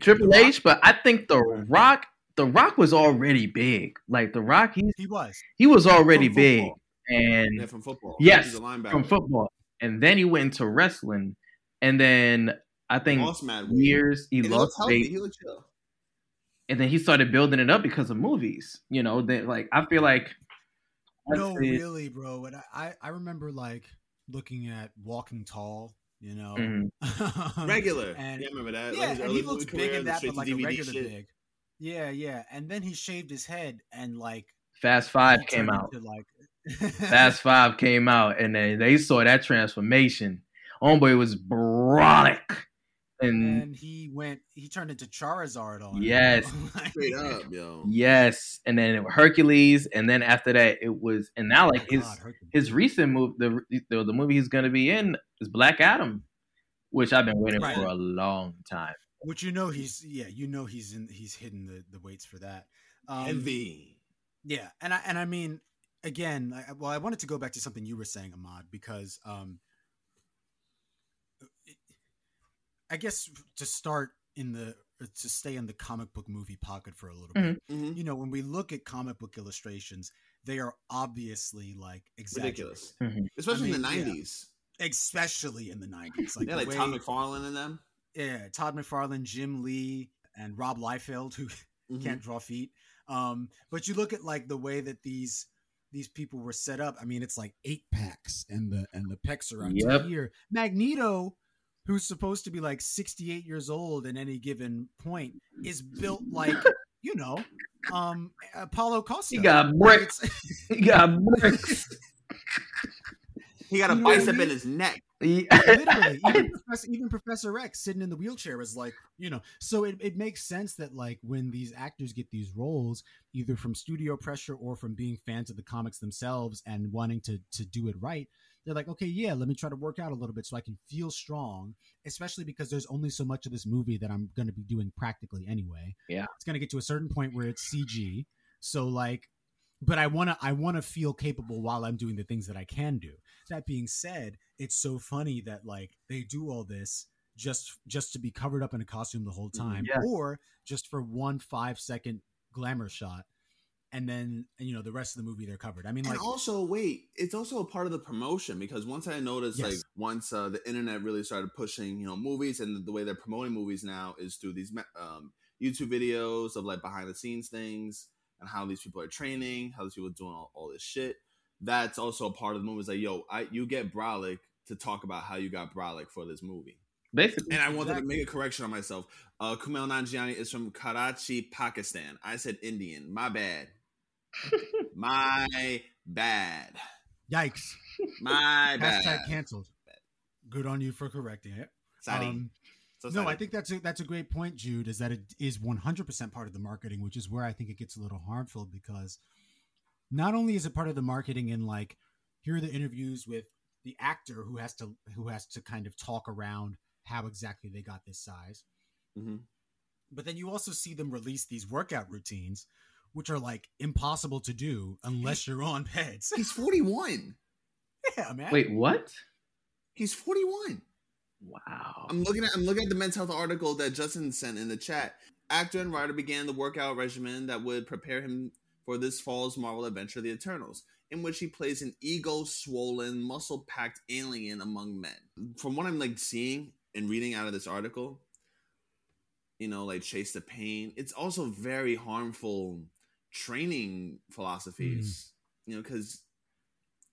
Triple The Rock- H, but I think the Rock, the Rock was already big. Like the Rock, he He was. he was already From big, and Yeah, from football. Yes, He's a linebacker. from football, and then he went into wrestling, and then I think Lost mad years he And he lost weight, He looked chill. and then he started building it up because of movies. You know, then like I feel like I'd No, really, bro. And I, I, I remember like looking at Walking Tall. You know, Mhm. Regular. and- yeah, I remember that. yeah, Like and he looks big in that, but like to a regular shit. big. Yeah, yeah. And then he shaved his head and like Fast Five came out. like Fast Five came out, and then they saw that transformation. Homeboy was brolic, and and he went. He turned into Charizard on. Yes. Like- Straight up, yo. Yes, and then Hercules, and then after that it was, and now like Oh, his God, his recent move, the the, the movie he's gonna be in is Black Adam, which I've been waiting Right. for a long time. which you know he's yeah, you know he's in he's hitting the the weights for that. Um, Heavy. Yeah, and I and I mean, again, I, well, I wanted to go back to something you were saying, Ahmad, because um, I guess to start in the to stay in the comic book movie pocket for a little bit. hmm You know, when we look at comic book illustrations, they are obviously like exaggerated, Ridiculous. Mhm. Especially in the mean, yeah. 90s. especially in the nineties. Like yeah, like way, Todd McFarlane and them. yeah, Todd McFarlane, Jim Lee, and Rob Liefeld, who Mhm. can't draw feet. Um, but you look at like the way that these these people were set up. I mean, it's like eight packs, and the and the pecs are out Yep. here. Magneto, who's supposed to be like sixty eight years old at any given point, is built like you know, um, Apollo Costa. He got Like, bricks. He got bricks. He got a You know what I bicep in his neck. Literally even professor, even professor x sitting in the wheelchair is like you know so it, it makes sense that like when these actors get these roles either from studio pressure or from being fans of the comics themselves and wanting to to do it right they're like okay yeah let me try to work out a little bit so i can feel strong especially because there's only so much of this movie that i'm going to be doing practically anyway Yeah. it's going to get to a certain point where it's cg so like but i want to i want to feel capable while i'm doing the things that i can do that being said it's so funny that like they do all this just just to be covered up in a costume the whole mm-hmm. time Yeah. or just for one five second glamour shot and then you know the rest of the movie they're covered i mean And like also, wait, it's also a part of the promotion because once I noticed, Yes. like, once uh, the internet really started pushing, you know, movies and the way they're promoting movies now is through these um, YouTube videos of like behind the scenes things and how these people are training, how these people are doing all, all this shit. That's also a part of the movie. It's like, yo, I you get Brolic to talk about how you got Brolic for this movie. Basically, And I wanted Exactly. to make a correction on myself. Uh, Kumail Nanjiani is from Karachi, Pakistan. I said Indian. My bad. My bad. yikes My bad. hashtag canceled good on you for correcting it Sorry. Um, so no. I think that's a, that's a great point, Jude. Is that it is 100% part of the marketing, which is where I think it gets a little harmful because not only is it part of the marketing in like here are the interviews with the actor who has to who has to kind of talk around how exactly they got this size, Mhm. but then you also see them release these workout routines, which are like impossible to do unless you're on peds. He's 41. yeah, man. wait, what? He's 41. Wow. I'm looking at I'm looking at the men's health article that Justin sent in the chat. Actor and writer began the workout regimen that would prepare him for this fall's Marvel adventure, The Eternals, in which he plays an ego-swollen, muscle-packed alien among men. From what I'm like seeing and reading out of this article, you know, like chase the pain. It's also very harmful training philosophies, you know, because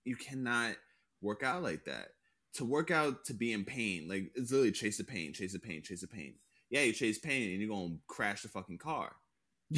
you cannot work out like that. To work out to be in pain, like it's literally chase the pain, chase the pain, chase the pain. Yeah, you chase pain and you're gonna crash the fucking car.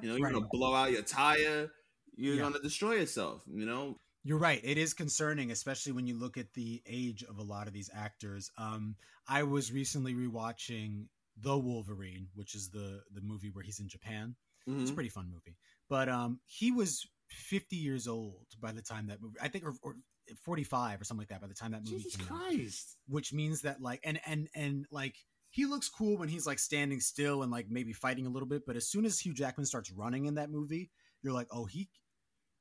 You know, you're Right. gonna blow out your tire. You're Yeah. gonna destroy yourself. You know, You're right. It is concerning, especially when you look at the age of a lot of these actors. Um, I was recently rewatching the Wolverine, which is the the movie where he's in Japan. Mhm. It's a pretty fun movie. But um, he was 50 years old by the time that movie. I think, or, or 45 or something like that by the time that movie Jesus came out. Christ. Which means that like, and and and like, he looks cool when he's like standing still and like maybe fighting a little bit. But as soon as Hugh Jackman starts running in that movie, you're like, oh he,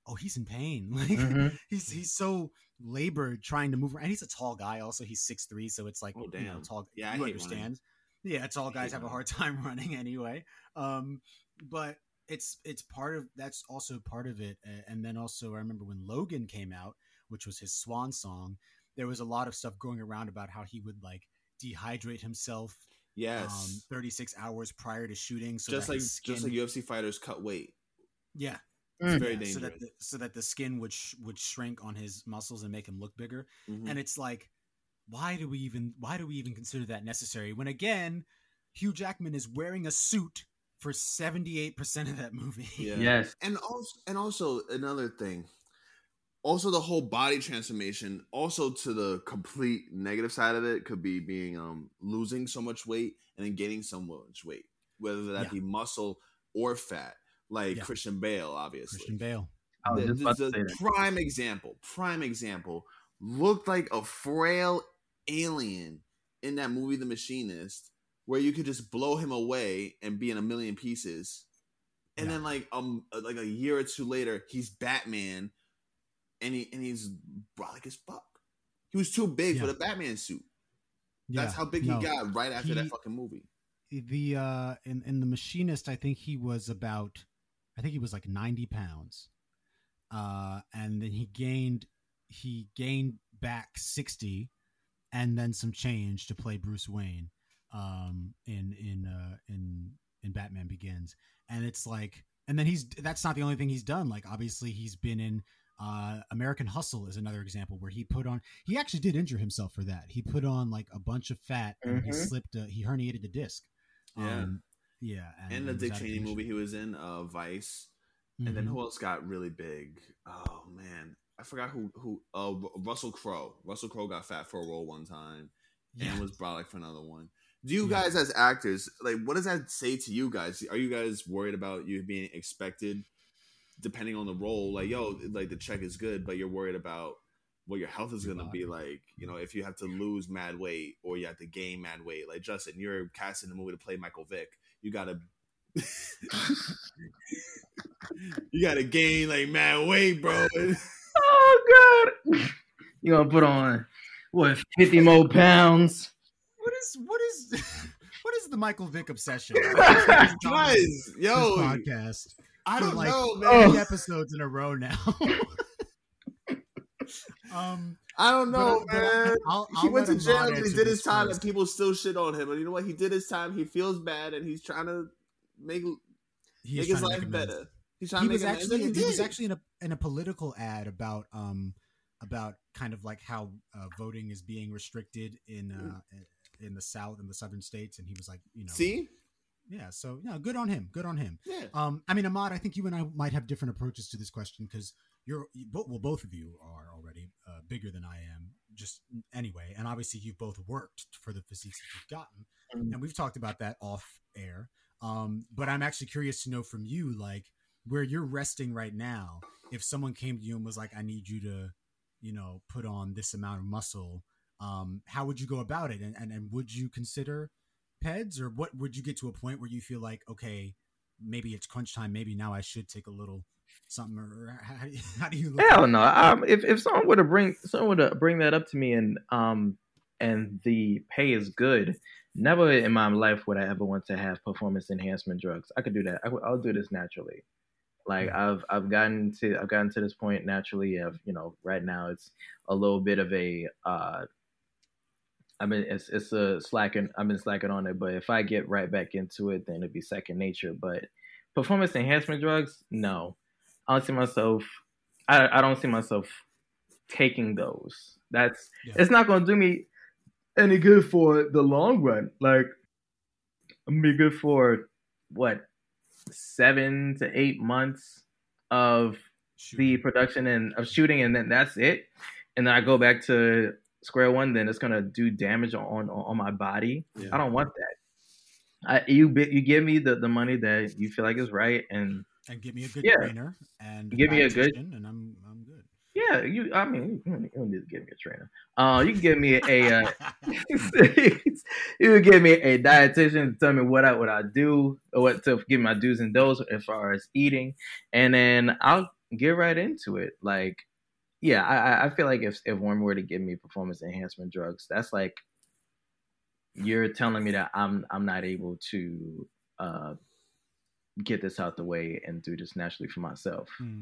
oh he's in pain. Like Mhm. he's he's so labored trying to move around. And he's a tall guy. Also, he's six three, so it's like Oh, you know, damn. tall. Yeah, I you hate understand. running. Yeah, tall I guys have a hard time running anyway. Um, but it's it's part of that's also part of it. And then also, I remember when Logan came out, which was his swan song. There was a lot of stuff going around about how he would like dehydrate himself Yes. um, 36 hours prior to shooting, so just like skin, just like UFC fighters cut weight. yeah, It's Mm. very yeah, dangerous. so that the, so that the skin would sh- would shrink on his muscles and make him look bigger. Mhm. And it's like, why do we even why do we even consider that necessary? When again, Hugh Jackman is wearing a suit for seventy eight percent of that movie. Yeah. Yes. and also and also another thing also the whole body transformation also to the complete negative side of it could be being um losing so much weight and then gaining so much weight whether that Yeah. be muscle or fat like Yeah. christian bale obviously Christian Bale. The, the- the prime example prime example looked like a frail alien in that movie the machinist where you could just blow him away and be in a million pieces. And Yeah. then like um like a year or two later he's batman and he and he's brolic as fuck. He was too big for the batman suit. Yeah, that's how big no. he got right after that fucking movie. The uh in in the machinist i think he was about i think he was like 90 pounds. Uh and then he gained he gained back 60 and then some change to play bruce wayne um in in uh in in batman begins and it's like and then he's that's not the only thing he's done like obviously he's been in uh american hustle is another example where he put on he actually did injure himself for that he put on like a bunch of fat and he Mhm. slipped a, he herniated a disc Yeah. um, yeah and, he the dick cheney movie he was in uh vice And then Mhm. who else got really big? Oh man, I forgot who who. Uh, Ru- Russell Crowe. Russell Crowe got fat for a role one time, yeah. and was brolic for another one. Do you Yeah. guys, as actors, like, what does that say to you guys? Are you guys worried about you being expected, depending on the role? Like, yo, like the check is good, but you're worried about what your health is going to be like. You know, if you have to lose mad weight or you have to gain mad weight. Like Justin, you're cast in the movie to play Michael Vick. You gotta. you gotta gain like mad weight, bro. Oh god. You gonna put on what fifty more pounds? What is what is what is the michael vick obsession Guys, yo, podcast I don't like, know, three man. episodes in a row now um I don't know, But- but man. I'll- he I'll went to jail. He did his time, first. and people still shit on him. And you know what? He did his time. He feels bad, and he's trying to make he make his life make better. He's trying he to make was actually and he was actually in a in a political ad about um about kind of like how uh, voting is being restricted in uh in the south in the southern states and he was like you know See, yeah so yeah, good on him good on him. Yeah, um i mean ahmad i think you and i might have different approaches to this question because you're well both of you are already uh, bigger than i am just anyway and obviously you've both worked for the physiques that you've gotten Mhm. and we've talked about that off air. Um but i'm actually curious to know from you like where you're resting right now if someone came to you and was like i need you to you know put on this amount of muscle um how would you go about it and and, and would you consider peds or what would you get to a point where you feel like okay maybe it's crunch time maybe now i should take a little something or how, do you- how do you look Hell no. Um, if if someone were to bring someone were to bring that up to me and um and the pay is good, never in my life would I ever want to have performance enhancement drugs. I could do that. I, will do this naturally. Like I've I've gotten to I've gotten to this point naturally. Of you know right now it's a little bit of a uh. I mean, it's it's a slacking. I've been slacking on it, but if I get right back into it, then it'd be second nature. But performance enhancement drugs, no. I don't see myself. I, I don't see myself taking those. That's Yeah. it's not gonna do me any good for the long run. Like I'm gonna be good for what seven to eight months of Shoot. the production and of shooting, and then that's it. And then I go back to square one. Then it's gonna do damage on on, on my body. Yeah. I don't want that. I, you you give me the, the money that you feel like is right, and and give me a good Yeah. trainer and Give me a good- and I'm I'm good. yeah, you. I mean, you don't need to give me a trainer. Uh, you can give me a. Uh, you can give me a dietitian to tell me what I what I do, or what to give my do's and don'ts as far as eating, and then I'll get right into it. Like, yeah, I I- feel like if if one were to give me performance enhancement drugs, that's like you're telling me that I'm I'm not able to uh get this out the way and do this naturally for myself. Hmm.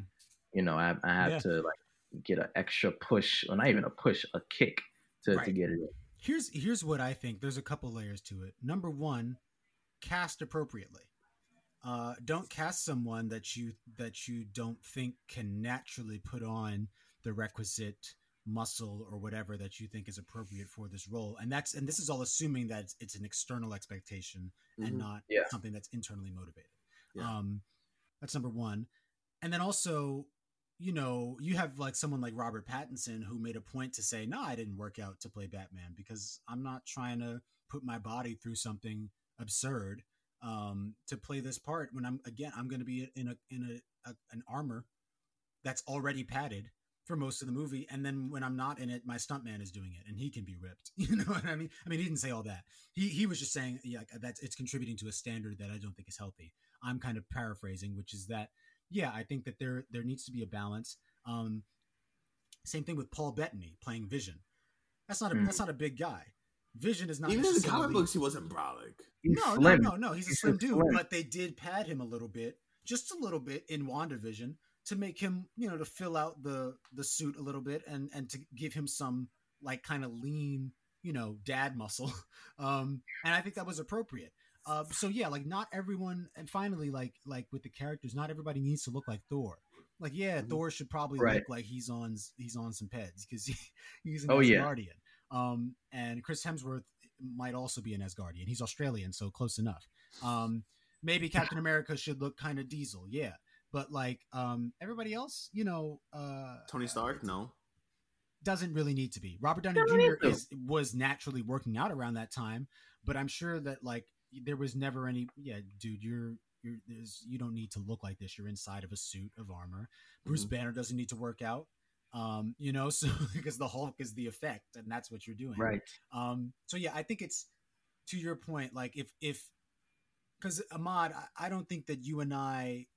You know, I I have Yeah. to like get an extra push, or not even a push, a kick to, to get it. Here's here's what I think. There's a couple layers to it. Number one, cast appropriately. Uh, don't cast someone that you that you don't think can naturally put on the requisite muscle or whatever that you think is appropriate for this role. And that's and this is all assuming that it's, it's an external expectation and Mhm. not Yeah. something that's internally motivated. Yeah. Um, that's number one. And then also, you know, you have like someone like Robert Pattinson who made a point to say, "No, I didn't work out to play Batman because I'm not trying to put my body through something absurd um, to play this part when I'm again I'm going to be in a in a, a an armor that's already padded for most of the movie, and then when I'm not in it, my stuntman is doing it, and he can be ripped. You know what I mean? I mean, he didn't say all that. He he was just saying, yeah, that it's contributing to a standard that I don't think is healthy. I'm kind of paraphrasing, which is that, yeah, I think that there there needs to be a balance. Um, same thing with Paul Bettany playing Vision. That's not a Mm. that's not a big guy. Vision is not Even in the comic books, he wasn't brolic. No, no, no, no. He's a slim so dude, slim. but they did pad him a little bit, just a little bit in WandaVision to make him, you know, to fill out the the suit a little bit and and to give him some like kind of lean, you know, dad muscle. Um, and I think that was appropriate. Uh, so yeah, like not everyone, and finally, like like with the characters, not everybody needs to look like Thor. Like yeah, Mhm. Thor should probably Right. look like he's on he's on some peds because he, he's an Oh, yeah. Asgardian. Um, and Chris Hemsworth might also be an Asgardian. He's Australian, so close enough. Um, maybe Captain America should look kind of diesel, yeah. But like um, everybody else, you know, uh, Tony Stark, no. doesn't really need to be. Robert Downey Jr. to. is was naturally working out around that time, but I'm sure that like there was never any. Yeah, dude, you're you're there's you don't need to look like this. You're inside of a suit of armor. Bruce Mhm. Banner doesn't need to work out. Um, you know, so because the Hulk is the effect, and that's what you're doing. Right. Um, so yeah, I think it's to your point. Like if if because Ahmad, I, I don't think that you and I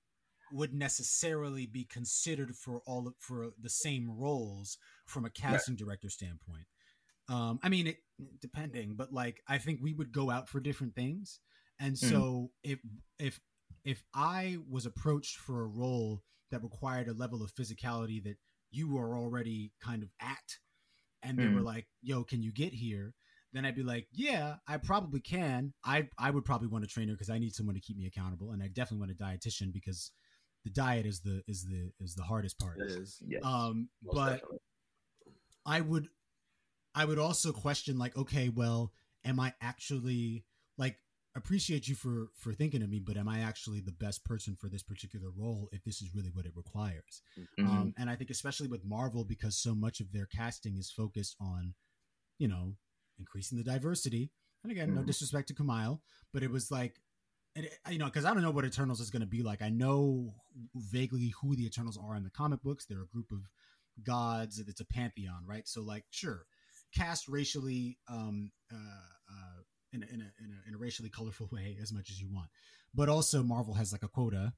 would necessarily be considered for all of, for the same roles from a casting director standpoint. Um, I mean, it, depending, but like I think we would go out for different things, and so if if if I was approached for a role that required a level of physicality that you were already kind of at, and they Mm. were like, "Yo, can you get here?" Then I'd be like, "Yeah, I probably can. I I would probably want a trainer because I need someone to keep me accountable, and I definitely want a dietitian because the diet is the is the is the hardest part." It is. Yes. Um, most but definitely. I would I would also question like, okay, well, am I actually like appreciate you for for thinking of me, but am I actually the best person for this particular role if this is really what it requires? Mhm. Um, and I think especially with Marvel because so much of their casting is focused on, you know, increasing the diversity. And again, no Mhm. disrespect to Kumail, but it was like, it, you know, because I don't know what Eternals is going to be like. I know vaguely who the Eternals are in the comic books. They're a group of gods. It's a pantheon, right? So, like, sure, cast racially um, uh, uh, in, a, in, a, in, a, in a racially colorful way as much as you want, but also Marvel has like a quota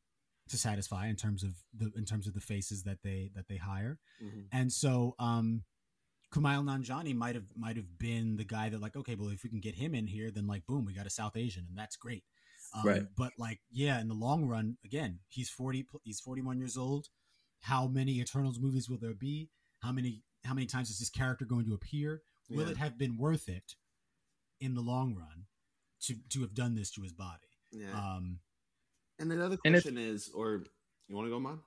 to satisfy in terms of the in terms of the faces that they that they hire. Mhm. And so um Kumail Nanjiani might have might have been the guy that like okay, well if we can get him in here then like boom, we got a South Asian and that's great. Um, Right. but like yeah, in the long run again, he's 40 he's 41 years old. How many Eternals movies will there be? How many how many times is this character going to appear? Will Yeah. it have been worth it in the long run to to have done this to his body? Yeah. Um and the other and question is, or you want to go, man?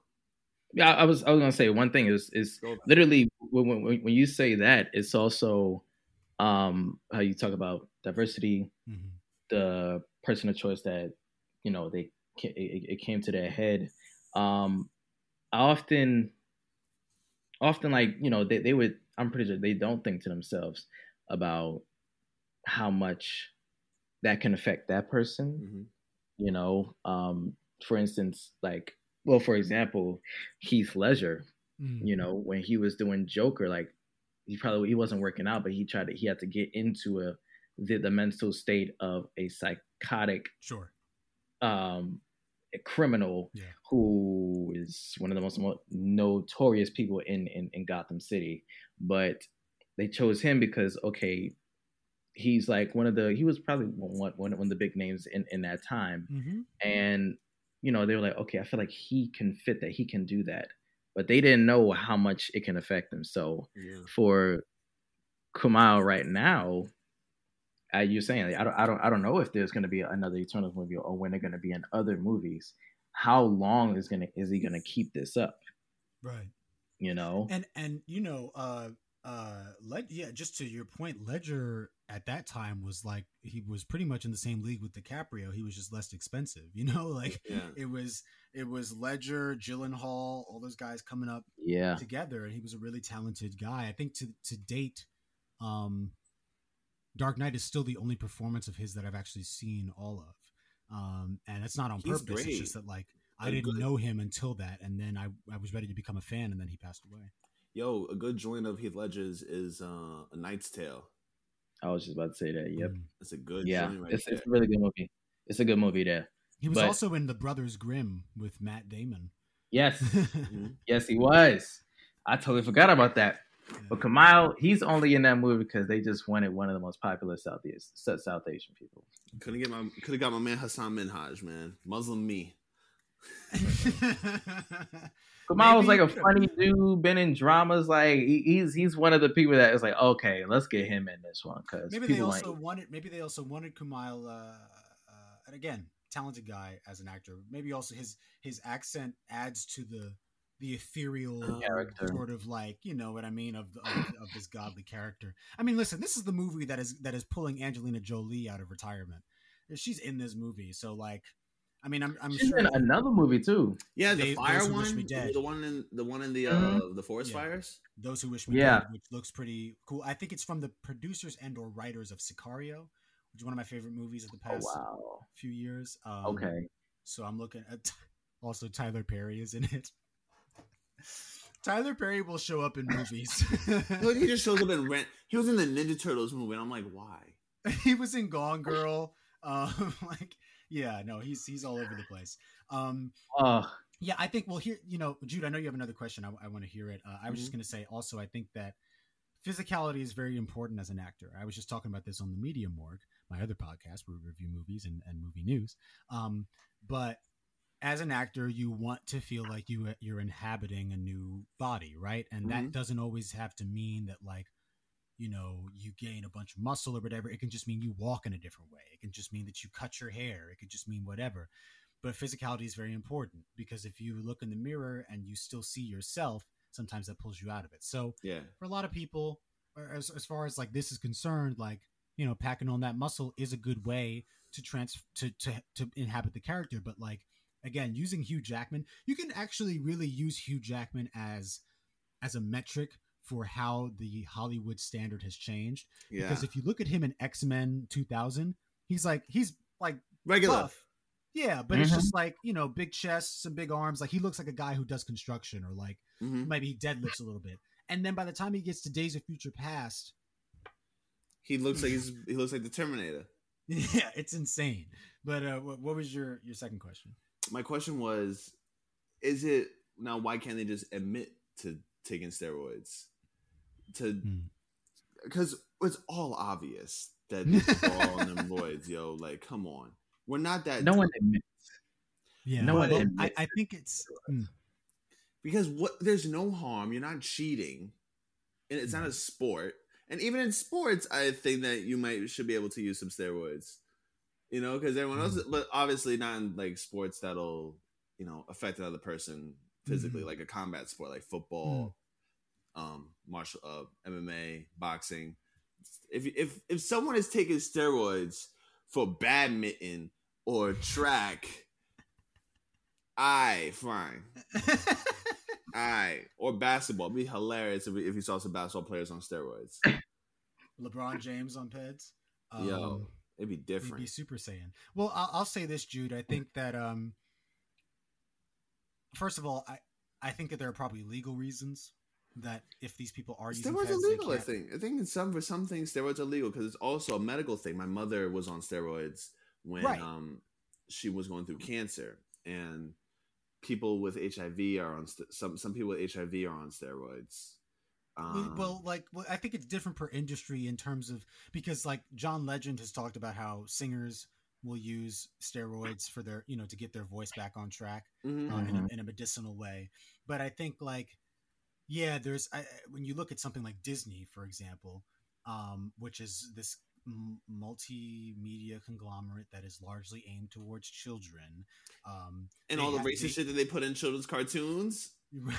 Yeah, I was I was gonna say one thing is is literally when, when when you say that it's also um how you talk about diversity mhm. the person of choice that you know they it, it came to their head um i often often like you know they, they would i'm pretty sure they don't think to themselves about how much that can affect that person. Mhm. You know, um, for instance, like, well, for example, Heath Ledger. Mm. You know, when he was doing Joker, like he probably he wasn't working out, but he tried to he had to get into a the, the mental state of a psychotic Sure. um a criminal Yeah. who is one of the most notorious people in, in in Gotham City but they chose him because okay he's like one of the he was probably one one, one of the big names in in that time Mm-hmm. and you know they were like okay I feel like he can fit that he can do that but they didn't know how much it can affect him so Yeah. for Kumail right now, uh, you're saying like, I don't, I don't, I don't know if there's going to be another Eternals movie or when they're going to be in other movies. How long is gonna is he going to keep this up? Right. You know, And and you know, uh uh Led- yeah, just to your point, Ledger at that time was like he was pretty much in the same league with DiCaprio. He was just less expensive, you know, like Yeah. it was it was Ledger, Gyllenhaal, all those guys coming up yeah, together and he was a really talented guy. I think to to date um Dark Knight is still the only performance of his that I've actually seen all of. Um and it's not on He's purpose. great. It's just that like I A didn't good- know him until that and then I I was ready to become a fan and then he passed away. Yo, a good joint of Heath Ledger's is uh, A Knight's Tale. I was just about to say that. Yep. Mm. It's a good Yeah, right it's, there. it's a really good movie. It's a good movie there. He was But- also in The Brothers Grimm with Matt Damon. Yes, Mhm. yes, he was. I totally forgot about that. But Kumail, he's only in that movie because they just wanted one of the most popular Southeast South Asian people. Couldn't get my could have got my man Hassan Minhaj, man. Muslim me. Kumail was like a funny dude, been in dramas. Like he's he's one of the people that is like, okay, let's get him in this one because maybe they also like, wanted. Maybe they also wanted Kumail. Uh, uh, and again, talented guy as an actor. Maybe also his his accent adds to the the ethereal Character. sort of like you know what I mean of, of of this godly character. I mean, listen, this is the movie that is that is pulling Angelina Jolie out of retirement. She's in this movie, so like, I mean, I'm I'm she's sure in another movie too. Yeah, They- the fire Those Who Wish one, the one in the one in the uh Mhm. the forest Yeah. fires. Those Who Wish Me Yeah. Dead, which looks pretty cool. I think it's from the producers and or writers of Sicario, which is one of my favorite movies of the Oh past wow. few years. Um, Okay. So I'm looking at also Tyler Perry is in it. Tyler Perry will show up in movies. Look, he just shows up in Rent. He was in the Ninja Turtles movie, and I'm like, why? he was in Gone Girl. Um, like, yeah, no, he's he's all over the place. Um, Oh, yeah, I think. Well, here, you know, Jude, I know you have another question. I, I want to hear it. Uh, I was just Mm-hmm. going to say also, I think that physicality is very important as an actor. I was just talking about this on the Media Morgue, my other podcast where we review movies and, and movie news. Um, but as an actor, you want to feel like you you're inhabiting a new body, right? And that Mhm. doesn't always have to mean that like you know you gain a bunch of muscle or whatever. It can just mean you walk in a different way. It can just mean that you cut your hair. It could just mean whatever. But physicality is very important because if you look in the mirror and you still see yourself, sometimes that pulls you out of it. So Yeah, for a lot of people, as as far as like this is concerned, like you know, packing on that muscle is a good way to trans to to to inhabit the character. But like again, using Hugh Jackman, you can actually really use Hugh Jackman as as a metric for how the Hollywood standard has changed. yeah. Because if you look at him in X Men 2000, he's like he's like Regular. tough. Yeah, but it's Mhm. just like you know, big chest, some big arms. Like he looks like a guy who does construction, or like hmm maybe he deadlifts a little bit. And then by the time he gets to Days of Future Past, He looks like he's he looks like the Terminator. yeah, it's insane. But uh, what, what was your your second question? My question was, is it now? Why can't they just admit to taking steroids? To Hmm. because it's all obvious that it's all on them roids, yo. Like, come on, we're not that. no one admits. Yeah, No one well, I, admits I think it's mm, because what there's no harm. You're not cheating, and it's not a sport. And even in sports, I think that you might should be able to use some steroids. You know, because everyone else, but obviously not in like sports that'll you know affect another person physically, Mhm. like a combat sport like football, um, martial, uh, MMA, boxing. If if if someone is taking steroids for badminton or track, I fine. I or basketball. It'd be hilarious if, we, if you saw some basketball players on steroids. LeBron James on Peds. Um, Yo. It'd be different. be Super Saiyan. Well, I'll, I'll say this, Jude. I think that um, first of all, I I think that there are probably legal reasons that if these people are using Steroids peds, are legal. I think. I think in some for some things steroids are legal because it's also a medical thing. My mother was on steroids when Right. um she was going through cancer, and people with HIV are on st- some some people with HIV are on steroids. Well, Um, well, like well, I think it's different per industry in terms of because like John Legend has talked about how singers will use steroids for their you know to get their voice back on track mhm. uh, in, a, in a medicinal way. But I think like yeah, there's I, I- when you look at something like Disney, for example, um, which is this m- multimedia conglomerate that is largely aimed towards children. Um, and all the ha- racist they- shit that they put in children's cartoons. Right.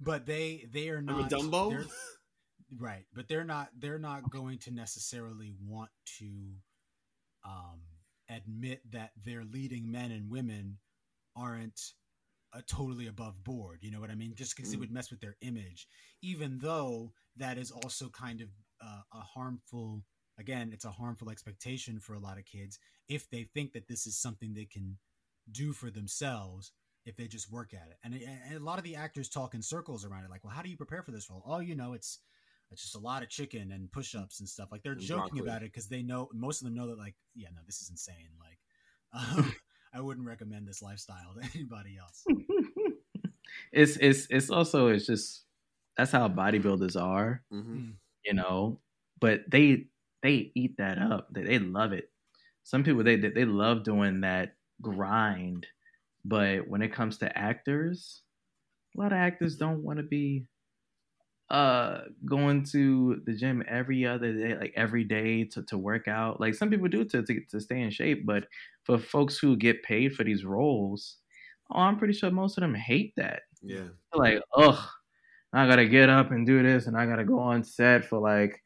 But they they are not Dumbo? they're- right, but they're not they're not going to necessarily want to um admit that their leading men and women aren't uh, totally above board. You know what I mean? Just because it Mm. would mess with their image, even though that is also kind of uh, a harmful. Again, it's a harmful expectation for a lot of kids if they think that this is something they can do for themselves if they just work at it. And, and a lot of the actors talk in circles around it, like, "Well, how do you prepare for this role?" Oh, you know, it's it's just a lot of chicken and push-ups and stuff. Like they're And joking about it because they know most of them know that, like, yeah, no, this is insane. Like, um, I wouldn't recommend this lifestyle to anybody else. it's it's it's also it's just that's how bodybuilders are, hmm you know. But they they eat that up. They, they love it. Some people they they they love doing that grind, but when it comes to actors, a lot of actors don't want to be uh going to the gym every other day like every day to, to work out like some people do to, to to stay in shape but for folks who get paid for these roles oh i'm pretty sure most of them hate that Yeah. They're like, ugh, I gotta get up and do this, and I gotta go on set for like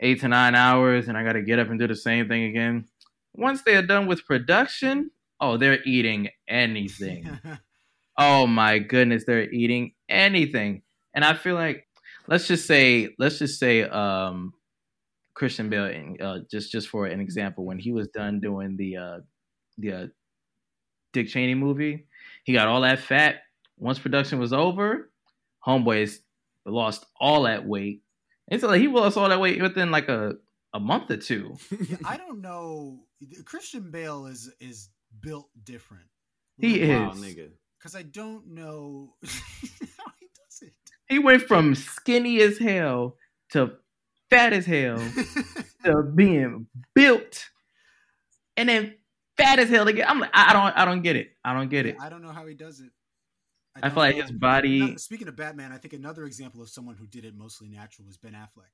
eight to nine hours, and I gotta get up and do the same thing again. Once they are done with production, oh, they're eating anything. oh my goodness, they're eating anything. And I feel like, let's just say, let's just say, um, Christian Bale, uh, just just for an example, when he was done doing the uh, the uh, Dick Cheney movie, he got all that fat. Once production was over, homeboys lost all that weight. It's like he lost all that weight within like a, a month or two. I don't know. Christian Bale is is built different. He Wow, is. nigga. because I don't know how he does it. He went from skinny as hell to fat as hell to being built and then fat as hell again. I'm like, I I don't, I don't get it. I don't get it. I don't know how he does it. I don't feel like his body- No, speaking of Batman, I think another example of someone who did it mostly natural was Ben Affleck.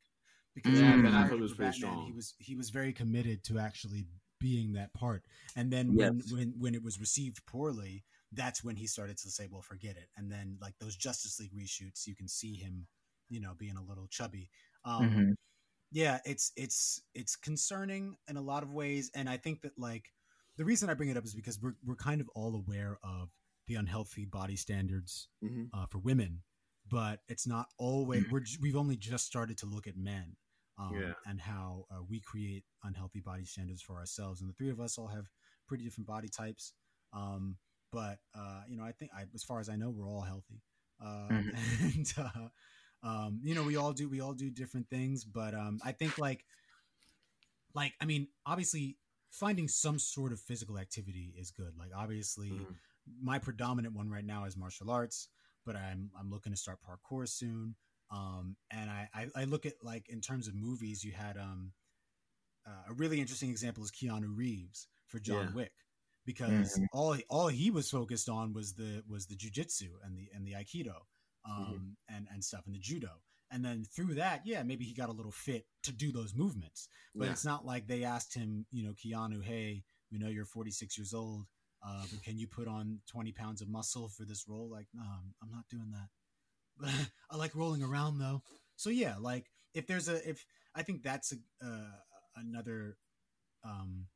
Because mm. Yeah, when Ben Affleck was pretty Batman, strong. He was he was very committed to actually being that part. And then when, Yes. when when it was received poorly, that's when he started to say, "Well, forget it." And then like those Justice League reshoots, you can see him, you know, being a little chubby. Um, Mhm. yeah it's it's it's concerning in a lot of ways and i think that like the reason i bring it up is because we're, we're kind of all aware of the unhealthy body standards Mhm. uh, for women but it's not always we're we've only just started to look at men um, Yeah. and how uh, we create unhealthy body standards for ourselves and the three of us all have pretty different body types um, but uh, you know i think I, as far as i know we're all healthy uh, Mhm. and uh, um, you know we all do we all do different things but um, i think like like i mean obviously finding some sort of physical activity is good like obviously Mhm. my predominant one right now is martial arts but i'm i'm looking to start parkour soon um, and I, I i look at like in terms of movies you had um uh, a really interesting example is keanu reeves for john Yeah. wick because Mhm. all all he was focused on was the was the jujitsu and the and the aikido um and and stuff and the judo and then through that yeah maybe he got a little fit to do those movements but Yeah. it's not like they asked him you know keanu hey we know you're 46 years old uh, but can you put on 20 pounds of muscle for this role like no i'm, I'm not doing that i like rolling around though so yeah like if there's a if i think that's a, uh, another um,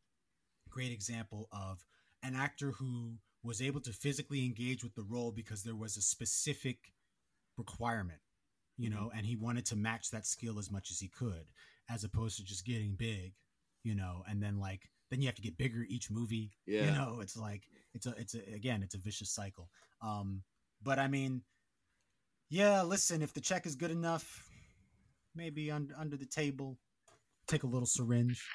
great example of an actor who was able to physically engage with the role because there was a specific requirement you know and he wanted to match that skill as much as he could as opposed to just getting big you know, and then like then you have to get bigger each movie. Yeah. You know, it's like it's a it's a again it's a vicious cycle. Um, but I mean, yeah. Listen, if the check is good enough, maybe under under the table, take a little syringe.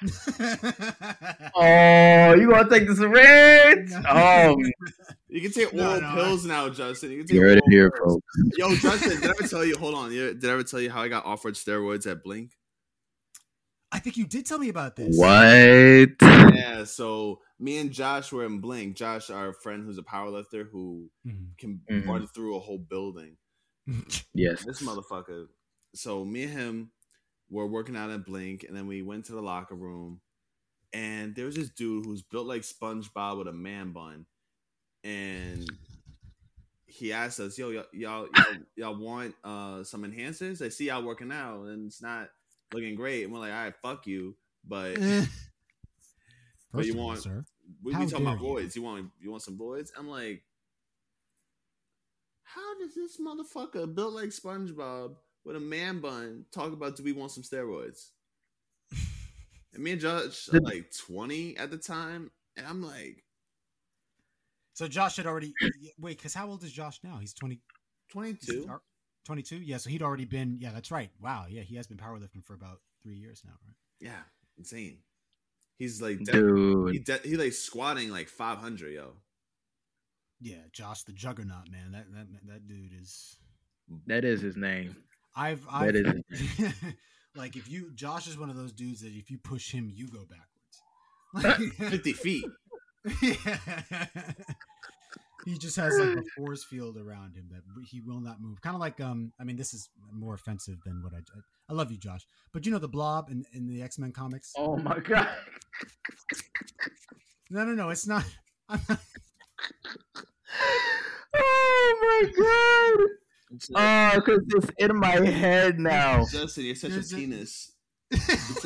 Oh, you gonna take the syringe? Oh, You can take No, oral no, pills now, Justin. You can take you heard it here, pills. folks. Yo, Justin, did I ever tell you? Hold on, did I ever tell you how I got offered steroids at Blink? I think you did tell me about this. What? Yeah, so me and Josh were in Blink. Josh, our friend who's a powerlifter who Mhm. can Mhm. run through a whole building. Yes. This motherfucker. So me and him were working out at Blink, and then we went to the locker room, and there was this dude who's built like SpongeBob with a man bun, and he asked us, "Yo, y'all, y'all, y'all, y'all want uh, some enhancers? I see y'all working out, and it's not looking great." And we're like, "All right, fuck you," but Eh. But you of all, want- sir? we How be talking about dare you. voids. You want you want some voids? I'm like, how does this motherfucker built like SpongeBob with a man bun talk about do we want some steroids? And me and Josh are like 20 at the time, and I'm like So Josh had already wait, because how old is Josh now? He's 20, 22. 22? Yeah, so he'd already been. Yeah, that's right. Wow, yeah, he has been powerlifting for about three years now, right? Yeah, insane. He's like de- Dude. he, de- he like squatting like 500, yo. Yeah, Josh the Juggernaut, man. That that that dude is. That is his name. I've That I've is like if you Josh is one of those dudes that if you push him, you go backwards. 50 feet. Yeah. he just has like a force field around him that he will not move. Kind of like um, I mean, this is more offensive than what I. I love you, Josh, but you know the Blob in, in the X Men comics. Oh my god. No, no, no, it's not. I'm not Oh my god. Oh, because it's in my head now. Justin, you're such There's a a- penis. You're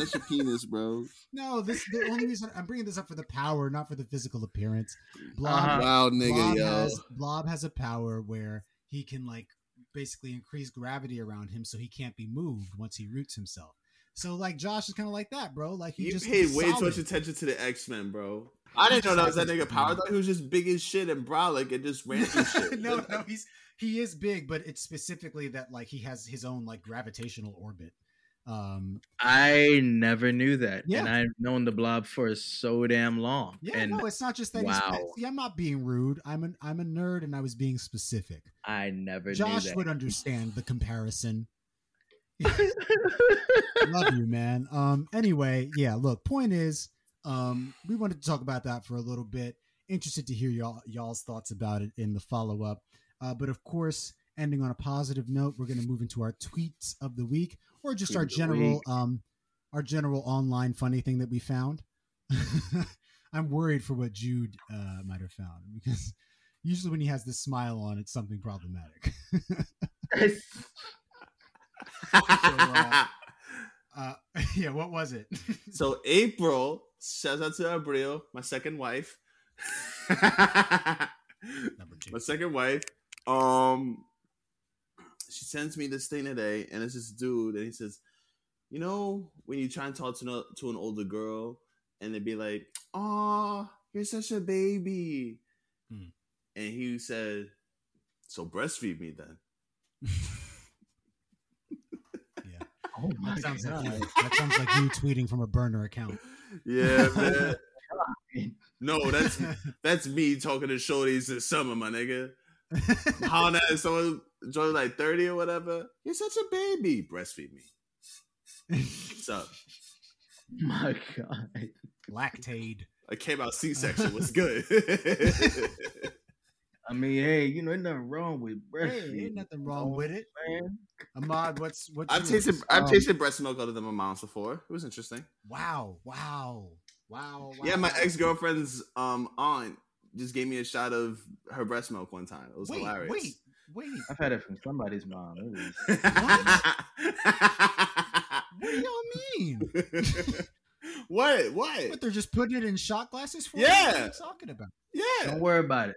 such a penis, bro. no, this the only reason I'm bringing this up for the power, not for the physical appearance. Blob, Uh-huh. Wow, nigga, Blob yo. has Blob has a power where he can like basically increase gravity around him, so he can't be moved once he roots himself. So like Josh is kind of like that, bro. Like he You just paid he's way too much attention to the X Men, bro. I didn't know that was that nigga power. I thought he was just big as shit and brolic and just ran through shit. no, no, he's he is big, but it's specifically that like he has his own like gravitational orbit. Um, I never knew that. Yeah. And I've known the blob for so damn long. yeah, and no, it's not just that. wow. He's, see, I'm not being rude. I'm an I'm a nerd, and I was being specific. I never Josh knew would understand the comparison. Love you, man. Um, anyway, yeah. Look, point is, um, we wanted to talk about that for a little bit. Interested to hear y'all y'all's thoughts about it in the follow up. Uh, but of course, ending on a positive note, we're going to move into our tweets of the week, or just Tweet our general, um, our general online funny thing that we found. I'm worried for what Jude uh, might have found because usually when he has this smile on, it's something problematic. that. uh, uh, yeah, what was it? so April, shout out to Abril, my second wife. Number two. my second wife. Um, she sends me this thing today, and it's this dude, and he says, "You know, when you try and talk to no, to an older girl, and they'd be like, "Oh, you're such a baby," Hmm. and he said, "So breastfeed me then." Yeah, oh my that sounds like god. you, that sounds like you tweeting from a burner account. Yeah, man. No, that's that's me talking to shorties in summer, my nigga. How that someone joined like 30 or whatever. You're such a baby. Breastfeed me. What's up? My god. Lactaid. I came out C-section. What's good? I mean, hey, you know, ain't nothing wrong with breast milk. Hey, breastfeeding. ain't nothing wrong with it. man. Ahmad, what's what's I've yours? tasted I've Um, tasted breast milk other than my mom's before. It was interesting. Wow, wow, wow, wow. Yeah, my ex girlfriend's um aunt just gave me a shot of her breast milk one time. It was Wait, hilarious. wait, wait. I've had it from somebody's mom. It was- What do y'all mean? what? What? What they're just putting it in shot glasses for? you? Yeah. What are you talking about? Yeah. Don't worry about it.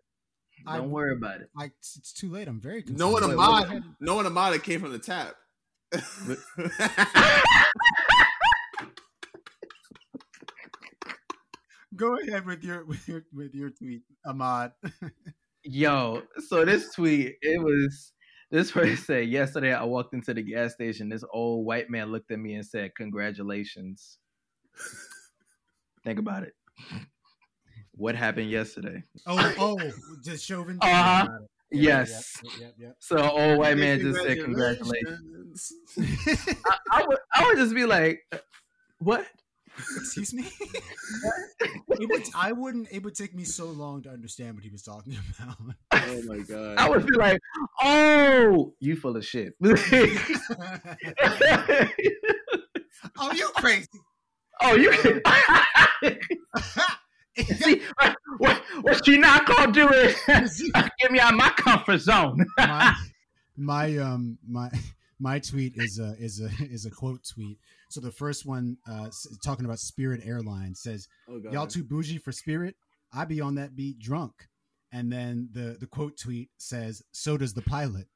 I- Don't worry about it. Like it's it's too late. I'm very concerned. No one Wait, Amada, no one Amada came from the tap. Go ahead with your with your with your tweet, Ahmad. Yo, so this tweet, it was this person said yesterday I walked into the gas station. This old white man looked at me and said, "Congratulations." Think about it. What happened yesterday? Oh, oh, just Chauvin. Uh-huh. Yeah, Yes. Yep, yep, yep. So an old white man just said, "Congratulations." I, I would I would just be like, "What?" Excuse me. it would, I wouldn't. It would take me so long to understand what he was talking about. Oh my god. I would be like, "Oh, you full of shit." oh, you crazy! oh, you. See, what, what you not gonna do is get me out of my comfort zone. my, my um my my tweet is a is a is a quote tweet. So the first one, uh, s- talking about Spirit Airlines, says, oh "Y'all too bougie for Spirit. I be on that beat drunk." And then the the quote tweet says, "So does the pilot."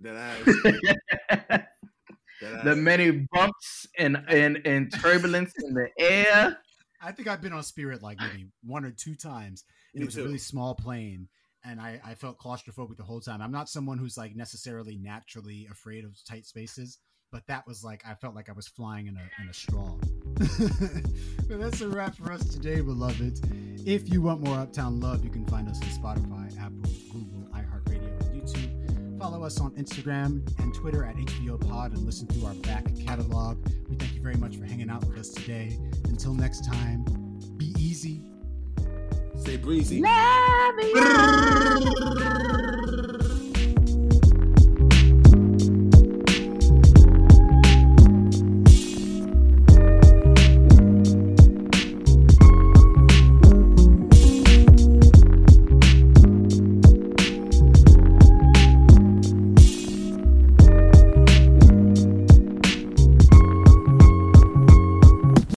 that ass. That ass. the many bumps and, and and turbulence in the air. I think I've been on Spirit like maybe one or two times. And Me it was a really small plane, and I, I felt claustrophobic the whole time. I'm not someone who's like necessarily naturally afraid of tight spaces, but that was like I felt like I was flying in a in a straw. but that's a wrap for us today, beloved. If you want more Uptown love, you can find us on Spotify, Apple, Google, iHeartRadio, and YouTube. Follow us on Instagram and Twitter at HBO Pod and listen to our back catalog. We thank you very much for hanging out with us today. Until next time, be easy. Say breezy. Love you.